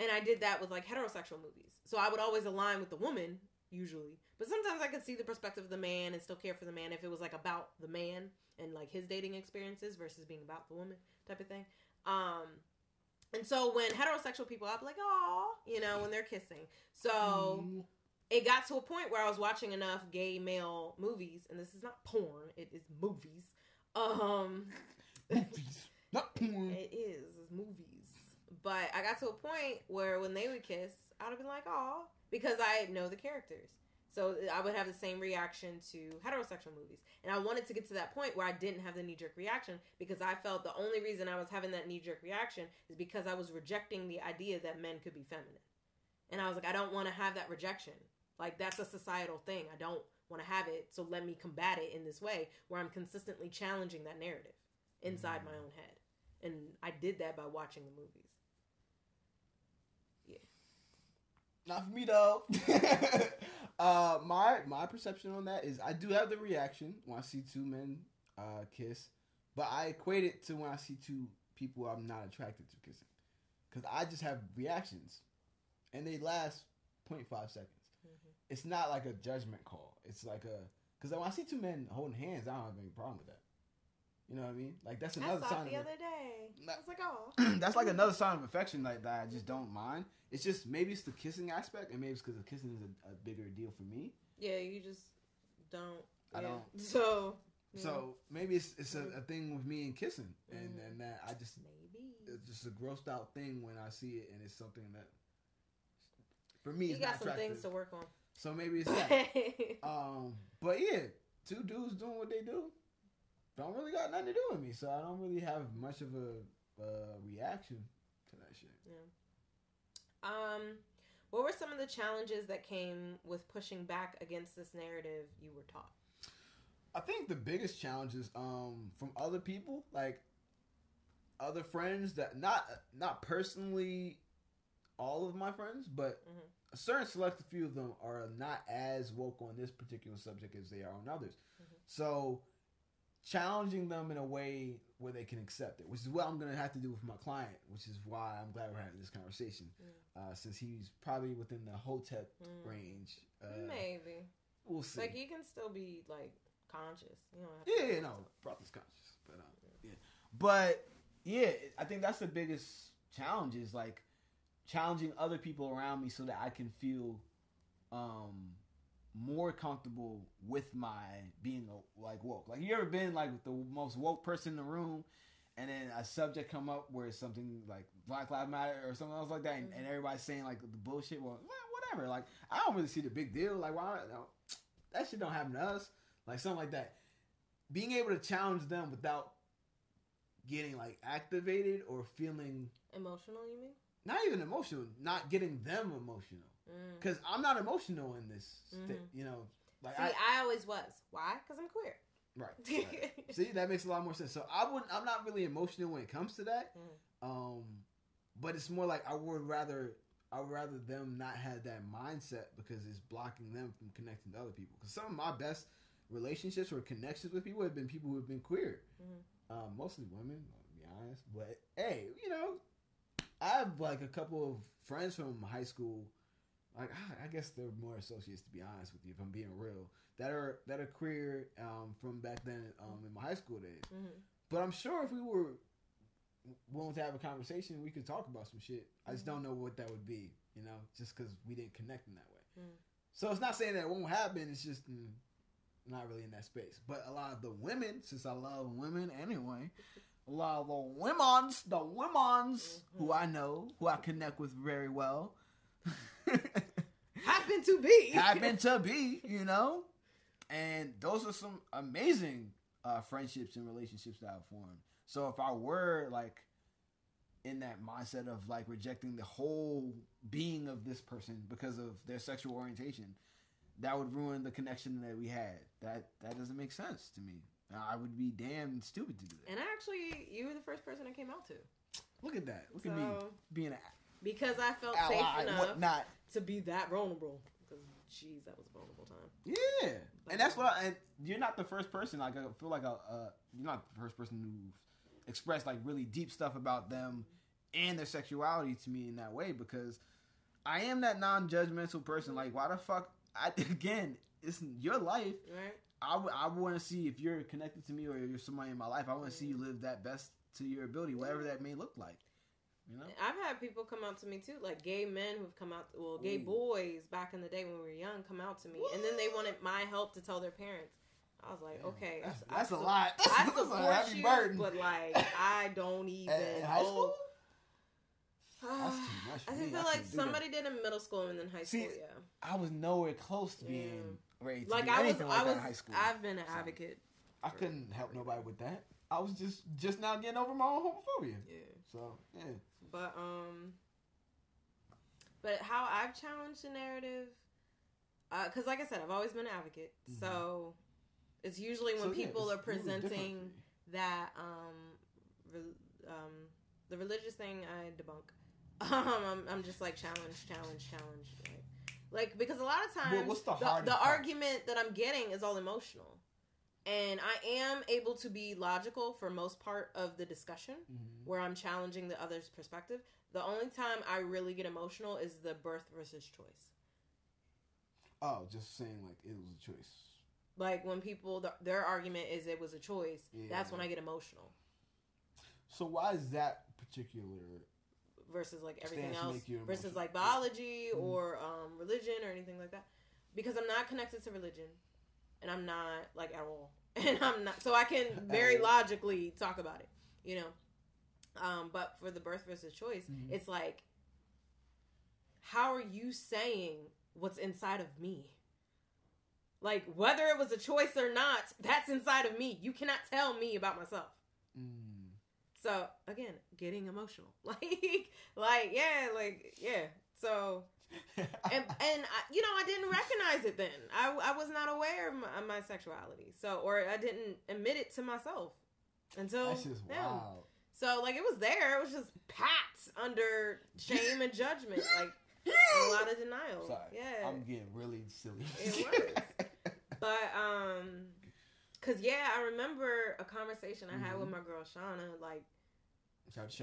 and I did that with like heterosexual movies. So I would always align with the woman usually. But sometimes I could see the perspective of the man and still care for the man if it was like about the man and like his dating experiences versus being about the woman type of thing. Um and so when heterosexual people I'd be like, oh, you know, when they're kissing. So it got to a point where I was watching enough gay male movies, and this is not porn, it is movies. Um <laughs> movies, not porn. it is, it's movies. But I got to a point where when they would kiss, I would have been like, oh, because I know the characters. So I would have the same reaction to heterosexual movies. And I wanted to get to that point where I didn't have the knee jerk reaction because I felt the only reason I was having that knee jerk reaction is because I was rejecting the idea that men could be feminine. And I was like, I don't want to have that rejection. Like, that's a societal thing. I don't want to have it. So let me combat it in this way where I'm consistently challenging that narrative inside mm. my own head. And I did that by watching the movies. Yeah. Not for me though. <laughs> uh, my my perception on that is I do have the reaction when I see two men uh, kiss, but I equate it to when I see two people I'm not attracted to kissing, because I just have reactions, and they last 0.5 seconds. It's not like a judgment call. It's like a because when I see two men holding hands, I don't have any problem with that. You know what I mean? Like that's I another saw sign. it the of other day. Nah. I was like, oh. <clears throat> that's like another sign of affection like that I just don't mind. It's just maybe it's the kissing aspect and maybe it's because the kissing is a, a bigger deal for me. Yeah, you just don't. I yeah. don't. <laughs> So. yeah. So maybe it's it's a, a thing with me and kissing and Mhm. and that I just maybe. it's just a grossed out thing when I see it and it's something that for me You it's got not some attractive. things to work on. so maybe it's <laughs> that. um, but yeah, two dudes doing what they do don't really got nothing to do with me, so I don't really have much of a uh, reaction to that shit. Yeah. um, what were some of the challenges that came with pushing back against this narrative you were taught? I think the biggest challenge is um from other people, like other friends that not not personally all of my friends, but Mhm. a certain select few of them are not as woke on this particular subject as they are on others. Mhm. So challenging them in a way where they can accept it, which is what I'm gonna have to do with my client, which is why I'm glad we're having this conversation, uh, since he's probably within the hotep Mm. range. Uh, Maybe. we'll see. Like you can still be like conscious. You don't Yeah, yeah, no, brother's conscious, but uh, yeah, but yeah, I think that's the biggest challenge is like challenging other people around me so that I can feel um more comfortable with my being like woke. Like you ever been like the most woke person in the room, and then a subject come up where it's something like Black Lives Matter or something else like that, and, and mm-hmm. everybody's saying like the bullshit. Well, well, whatever. Like I don't really see the big deal. Like why? No, that shit don't happen to us. Like something like that. Being able to challenge them without getting like activated or feeling Emotional, you mean? not even emotional, not getting them emotional. Mm. Because I'm not emotional in this. Mhm. you know, like See, I, I, always was. Why? Because I'm queer. right. <laughs> right. See, that makes a lot more sense. So I wouldn't. I'm not really emotional when it comes to that. Mhm. Um, but it's more like I would rather. I would rather them not have that mindset because it's blocking them from connecting to other people. Because some of my best relationships or connections with people have been people who have been queer. Mhm. Um, mostly women, to be honest. But hey, you know, I have like a couple of friends from high school. Like I guess they're more associates to be honest with you, if I'm being real. That are that are queer um, from back then um, in my high school days. Mhm. But I'm sure if we were willing to have a conversation, we could talk about some shit. I just don't know what that would be, you know, just because we didn't connect in that way. Mm. So it's not saying that it won't happen. It's just mm, not really in that space. But a lot of the women, since I love women anyway, a lot of the women's, the women's who I know, who I connect with very well, <laughs> Happen to be. <laughs> happen to be, you know, and those are some amazing uh, friendships and relationships that I've formed. So if I were like in that mindset of like rejecting the whole being of this person because of their sexual orientation, that would ruin the connection that we had. That that doesn't make sense to me. I would be damn stupid to do that. And actually, you were the first person I came out to. Look at that. Look at me being an because I felt ally safe enough not, to be that vulnerable. Jeez, that was a vulnerable time. Yeah, and that's what. I, and you're not the first person. Like I feel like a, uh, you're not the first person who's expressed like really deep stuff about them and their sexuality to me in that way because I am that non-judgmental person. Like, why the fuck? I <laughs> again, it's your life. Right? I, w- I want to see if you're connected to me or you're somebody in my life. I want to see you live that best to your ability, whatever that may look like. You know? I've had people come out to me too, like gay men who've come out, well, gay Ooh. boys back in the day when we were young, come out to me, and then they wanted my help to tell their parents. I was like, okay, I- that's, I that's a lot. I <laughs> That's a support heavy you, burden. but like, I don't <laughs> even. high school, that's too much. <sighs> I me. feel I like couldn't that. somebody did in middle school and then high See, school. Yeah, I was nowhere close to being mm. ready to like do I was, anything like I that was, in high school. I've been an So, advocate. I couldn't help nobody with that. I was just just now getting over my own homophobia. Yeah, So yeah, but um, but how I've challenged the narrative, because like I said, I've always been an advocate. Mhm. So it's usually when So, people it's are presenting you. that um, re- um, the religious thing I debunk. <laughs> Um, I'm, I'm just like challenge, challenge, challenge. Like, like because a lot of times Well, the the, the argument that I'm getting is all emotional, and I am able to be logical for most part of the discussion Mm-hmm. Where I'm challenging the other's perspective. The only time I really get emotional is the birth versus choice. oh, just saying like it was a choice. Like when people the, their argument is it was a choice. That's when I get emotional. So why is that particular? versus like everything else versus like biology Mhm. or um, religion or anything like that because i'm not connected to religion and i'm not like at all <laughs> and i'm not so i can very logically talk about it you know um, but for the birth versus choice Mhm. it's like how are you saying what's inside of me like whether it was a choice or not that's inside of me you cannot tell me about myself Mm. so again, getting emotional, <laughs> like, like yeah, like yeah. So <laughs> and and I, you know, I didn't recognize it then. I I was not aware of my, of my sexuality, so or I didn't admit it to myself until That's just now. wild. So like it was there. It was just packed under shame and judgment, like a lot of denial. Sorry, yeah, I'm getting really silly. It was. but um, cause yeah, I remember a conversation I had with Mhm. my girl Shauna, like.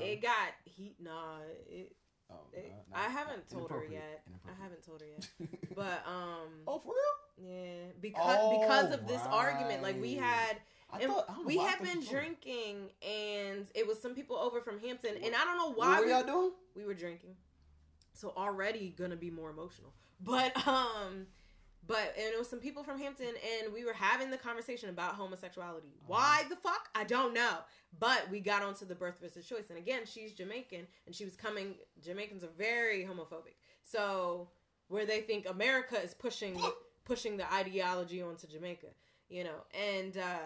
It got heat. Nah, it, Oh, it, no, I haven't told her yet. I haven't told her yet. But um, oh, for real? yeah, because because of this argument, like we had, thought, I don't know we had been you told me. drinking, and it was some people over from Hampton, and I don't know What why were we, y'all doing? we were drinking. So already gonna be more emotional, but um. But and it was some people from Hampton, and we were having the conversation about homosexuality. Why the fuck? I don't know. But we got onto the birth versus choice, and again, she's Jamaican, and she was coming. Jamaicans are very homophobic, so where they think America is pushing pushing the ideology onto Jamaica, you know, and uh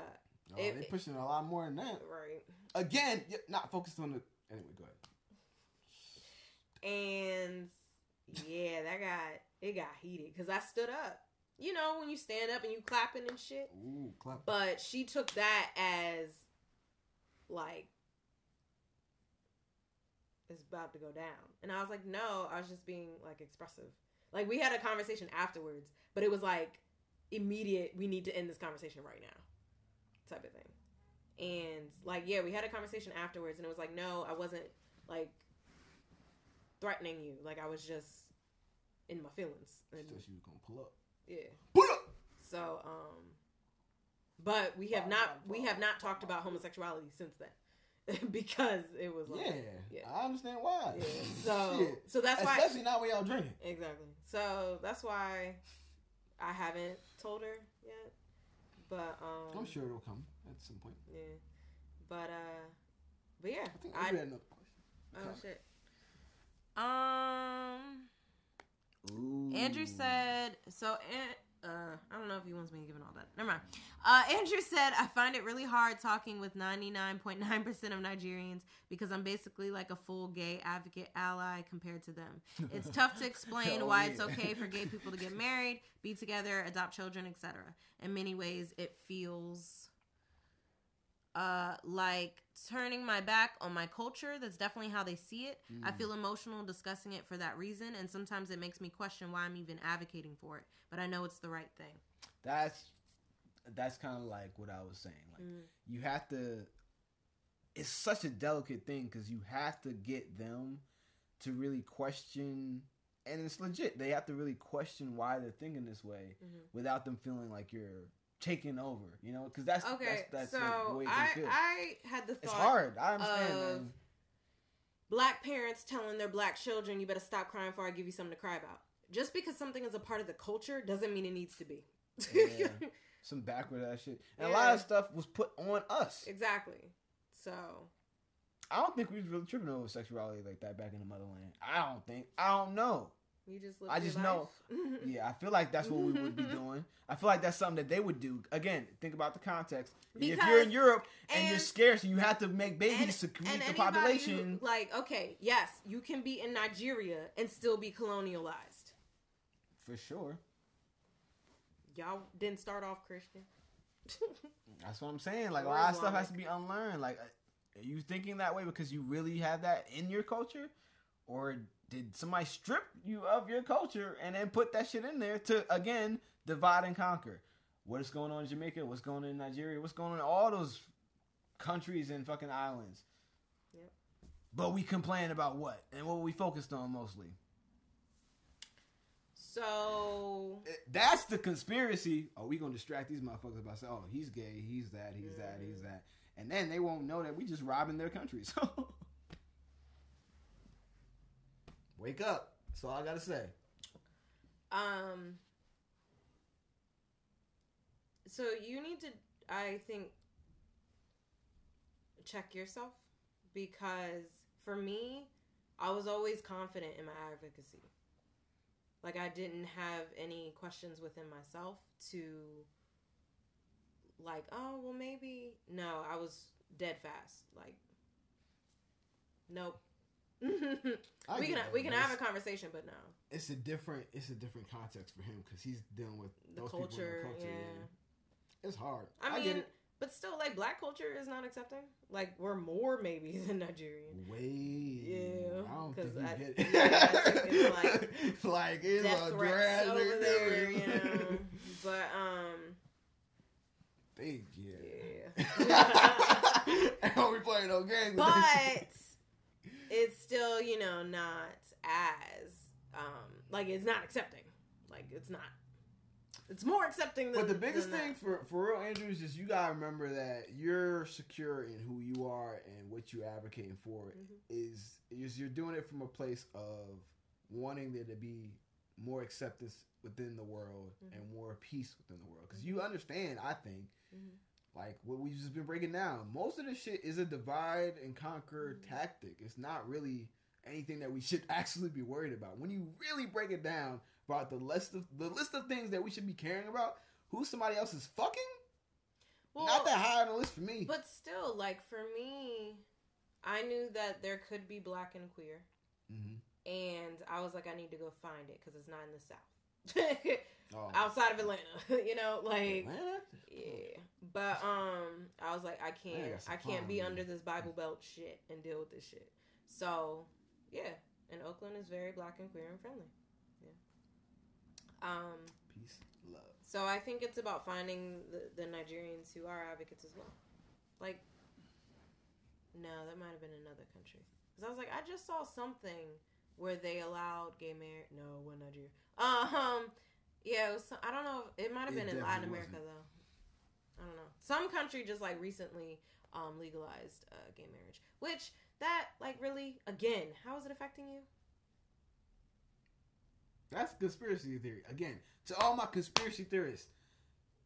Oh, If- they pushing a lot more than that. right, Again, not focused on the. Anyway, go ahead. and yeah, that got it got heated because I stood up. You know, when you stand up and you clapping and shit. Ooh, clap. But she took that as like it's about to go down. And I was like, no, I was just being like expressive. Like we had a conversation afterwards, but it was like immediate, we need to end this conversation right now. Type of thing. And like, yeah, we had a conversation afterwards and it was like, no, I wasn't like threatening you. Like I was just in my feelings. She And, thought she was gonna pull up. yeah. Pull up. So, um, but we have not we have not talked about homosexuality since then <laughs> because it was like Yeah, yeah. I understand why. yeah. So Shit. <laughs> so that's why Especially now we all drinking. exactly. So that's why I haven't told her. But um, I'm sure it'll come at some point. yeah. But uh, but yeah, I think I Andrew had another question. oh Okay. shit. Um. Ooh. Andrew said, so, An- uh, I don't know if he wants me to give it all that. Never mind. Uh, Andrew said, I find it really hard talking with 99.9% of Nigerians because I'm basically like a full gay advocate ally compared to them. It's <laughs> tough to explain Oh, why it's okay for gay <laughs> people to get married, be together, adopt children, etc. In many ways, it feels uh like turning my back on my culture that's definitely how they see it i Mm. feel emotional discussing it for that reason and sometimes it makes me question why i'm even advocating for it but i know it's the right thing That's that's kind of like what I was saying. Like Mm. you have to. It's such a delicate thing because you have to get them to really question, and it's legit. They have to really question why they're thinking this way Mhm. without them feeling like you're taking over. You know, because that's okay that's, that's like, the way i feel. i had the thought it's hard. I understand. of- man. black parents telling their black children you better stop crying before i give you something to cry about just because something is a part of the culture doesn't mean it needs to be Yeah. <laughs> Some backward ass shit, and a lot of stuff was put on us. exactly so I don't think we was really tripping over sexuality like that back in the motherland. I don't think. I don't know. You just I just know- <laughs> Yeah, I feel like that's what we would be doing. I feel like that's something that they would do. Again, think about the context. if you're in Europe and, you're and- scarce and you have to make babies and, to keep the population, who- like okay yes you can be in nigeria and still be colonialized for sure. y'all didn't start off christian <laughs> That's what I'm saying. Like a Or lot of stuff has to be unlearned. Like, uh, are you thinking that way because you really have that in your culture, or did somebody strip you of your culture and then put that shit in there to again divide and conquer? What is going on in Jamaica? What's going on in Nigeria? What's going on in all those countries and fucking islands? Yep. But we complain about what and what we focused on mostly. so Eh, That's the conspiracy. Oh, we gonna distract these motherfuckers by saying, "Oh, he's gay, he's that, he's that, he's Mm. that," and then they won't know that we just robbing their country. <laughs> So, wake up. That's all I gotta say. Um. So you need to, I think, check yourself because for me, I was always confident in my advocacy. Like I didn't have any questions within myself to, like, oh well, maybe no. I was dead fast. Like, nope. I we can we can have a conversation, but no. It's a different. It's a different context for him because he's dealing with The those people in culture, the culture. yeah. It's hard. I I, get mean, it. but still, like black culture is not accepting. Like we're more maybe <laughs> than Nigerian. Way. Yeah, I don't think I- get it. <laughs> yeah, I think it's like <laughs> like it's Death a threats over drastic there, you know. But um, Big yeah. yeah. and we playing no games. but. It's still, you know, not as um like it's not accepting. Like it's not. It's more accepting than. But the biggest thing that. for for real, Andrew, is just you gotta remember that you're secure in who you are and what you're advocating for. Mhm. Is is you're doing it from a place of wanting there to be more acceptance within the world Mhm. and more peace within the world. Because you understand, I think, Mhm. Like what we've just been breaking down. Most of this shit is a divide and conquer Mhm. tactic. It's not really anything that we should <laughs> actually be worried about. When you really break it down about the list of the list of things that we should be caring about, who somebody else is fucking, Well, not that high on the list for me. But still, like for me, I knew that there could be black and queer, Mhm. and I was like, I need to go find it because it's not in the south, <laughs> Oh. outside of Atlanta. <laughs> you know, like Atlanta? yeah. But um, I was like, I can't, some I can't be under this Bible Belt shit and deal with this shit. So yeah, and Oakland is very black and queer and friendly. Yeah. Um. Peace, love. So I think it's about finding the, the Nigerians who are advocates as well. Like, no, that might have been another country. Because I was like, I just saw something where they allowed gay marriage. No, wasn't Nigeria. <laughs> Um, yeah, it was. Some, I don't know. It might have been in Latin America though. I don't know. Some country just like recently um legalized uh, gay marriage, which that like really again, how is it affecting you? That's conspiracy theory. Again, to all my conspiracy theorists,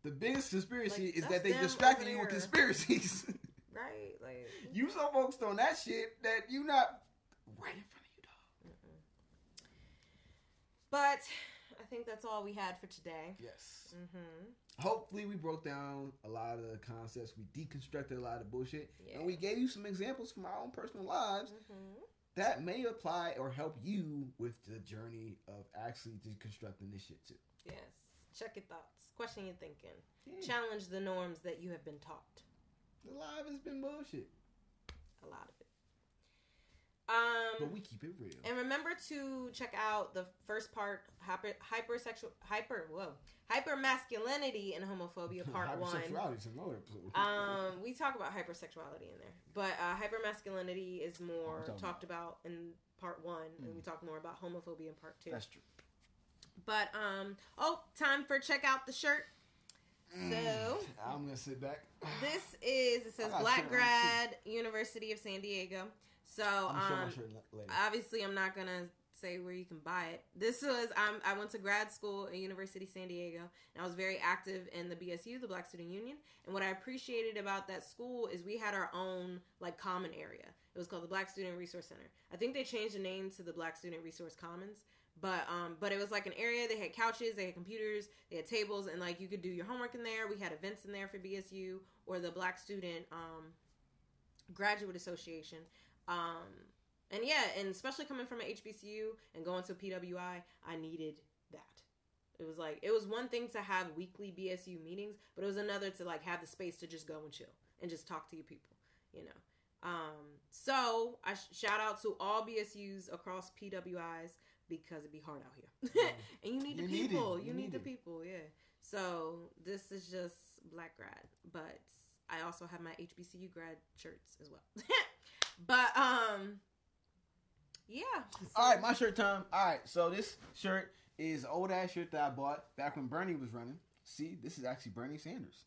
the biggest conspiracy Like, is that they distracted you with conspiracies. <laughs> Right? Like, you so focused on that shit that you not right in front of you, dog. Mm-mm. But think that's all we had for today. Yes. Mm-hmm. Hopefully, we broke down a lot of the concepts. We deconstructed a lot of bullshit, Yeah. and we gave you some examples from our own personal lives Mm-hmm. that may apply or help you with the journey of actually deconstructing this shit too. Yes. Check your thoughts. Question your thinking. Yeah. Challenge the norms that you have been taught. The live has been bullshit, A lot of. Um, but we keep it real. And remember to check out the first part, hyper, hypersexual, hyper, whoa, hyper masculinity and homophobia, <laughs> part one. Hypersexuality is another. <laughs> Um, we talk about hypersexuality in there, but uh, hypermasculinity is more talked about in part one, and we talk more about homophobia in part two. That's true. But um, oh, time for check out the shirt. So I'm gonna sit back. this is it says Black Grad University of San Diego. So um, obviously i'm not gonna say where you can buy it. This was um, i went to grad school at university of san diego and i was very active in the bsu the black student union. And what i appreciated about that school is we had our own like common area. It was called the black student resource center. I think they changed the name to the black student resource commons but um but it was like an area. They had couches they had computers they had tables and like you could do your homework in there. We had events in there for bsu or the black student um graduate association um, and yeah, and especially coming from an HBCU and going to PWI, I needed that. It was like it was one thing to have weekly BSU meetings, but it was another to like have the space to just go and chill and just talk to your people, you know. Um, so I sh- shout out to all BSUs across PWIs because it'd be hard out here, <laughs> <laughs> and you need the You need people. You You, need, need the people, yeah. So this is just Black grad, but I also have my HBCU grad shirts as well. <laughs> but um, yeah. All right, my shirt time. All right, so this shirt is old ass shirt that I bought back when Bernie was running. See, this is actually Bernie Sanders.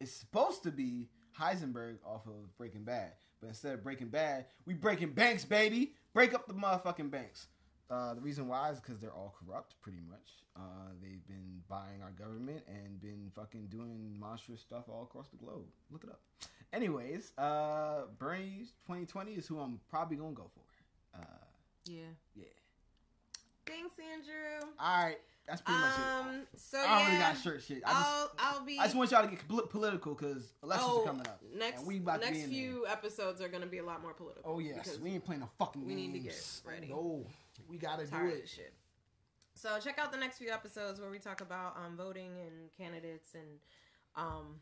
It's supposed to be Heisenberg off of Breaking Bad, but instead of Breaking Bad, we breaking banks, baby. Break up the motherfucking banks. Uh, the reason why is because they're all corrupt, pretty much. Uh, they've been buying our government and been fucking doing monstrous stuff all across the globe. Look it up. Anyways, uh, Bernie 2020 is who I'm probably gonna go for. Uh, Yeah. yeah. Thanks, Andrew. All right, that's pretty much it. Um. So I don't yeah. really got shirt shit. I just, I'll be. I just want y'all to get pol- political because elections oh, are coming up. Next and we about to next few episodes are gonna be a lot more political. Oh yes, we ain't playing no fucking we games. need to get ready. No, we gotta do it. shit. So check out the next few episodes where we talk about um, voting and candidates and um,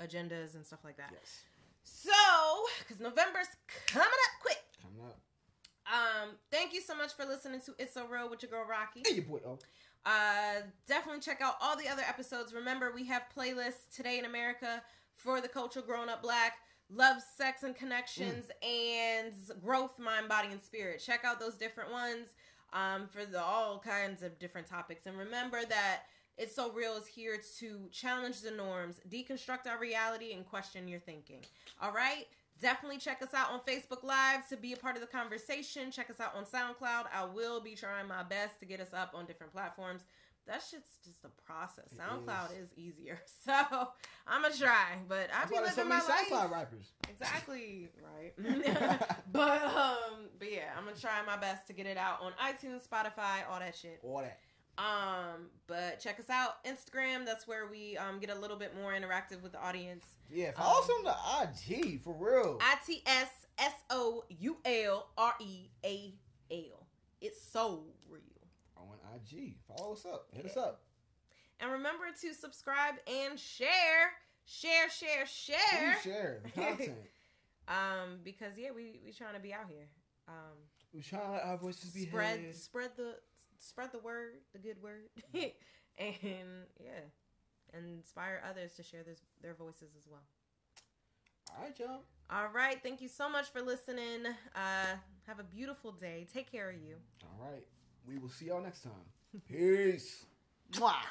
agendas and stuff like that. Yes, So, because November's coming up quick. coming up. Um, thank you so much for listening to It's So Real with your girl Rocky. Hey, your boy. Oh, Uh, definitely check out all the other episodes. Remember, we have playlists today in America for the culture grown up black, love, sex, and connections, and growth, mind, body, and spirit. Check out those different ones um, for the all kinds of different topics. And remember that it's so real is here to challenge the norms, deconstruct our reality, and question your thinking. All right. Definitely check us out on Facebook Live to be a part of the conversation. Check us out on SoundCloud. I will be trying my best to get us up on different platforms. That shit's just a process. It SoundCloud is. is. easier. <laughs> So I'm going to try, but I be so living many my SoundCloud life. rappers. Exactly. Right. <laughs> <laughs> but, um, but yeah, I'm to try my best to get it out on iTunes, Spotify, all that shit. All that. Um, but check us out Instagram. That's where we um get a little bit more interactive with the audience. Yeah, Um, follow some of the IG for real. I T S S O U L R E A L. It's so on IG. Follow us up. Hit us up. And remember to subscribe and share, share, share, share. Please share the content. <laughs> Um, because yeah, we we trying to be out here. Um, We're trying to let our voices be spread heard. spread the spread the word, the good word, <laughs> and yeah, inspire others to share this, their voices as well. All right, y'all. All right, thank you so much for listening. Uh, have a beautiful day. Take care of you. All right. We will see y'all next time. Peace. Mwah.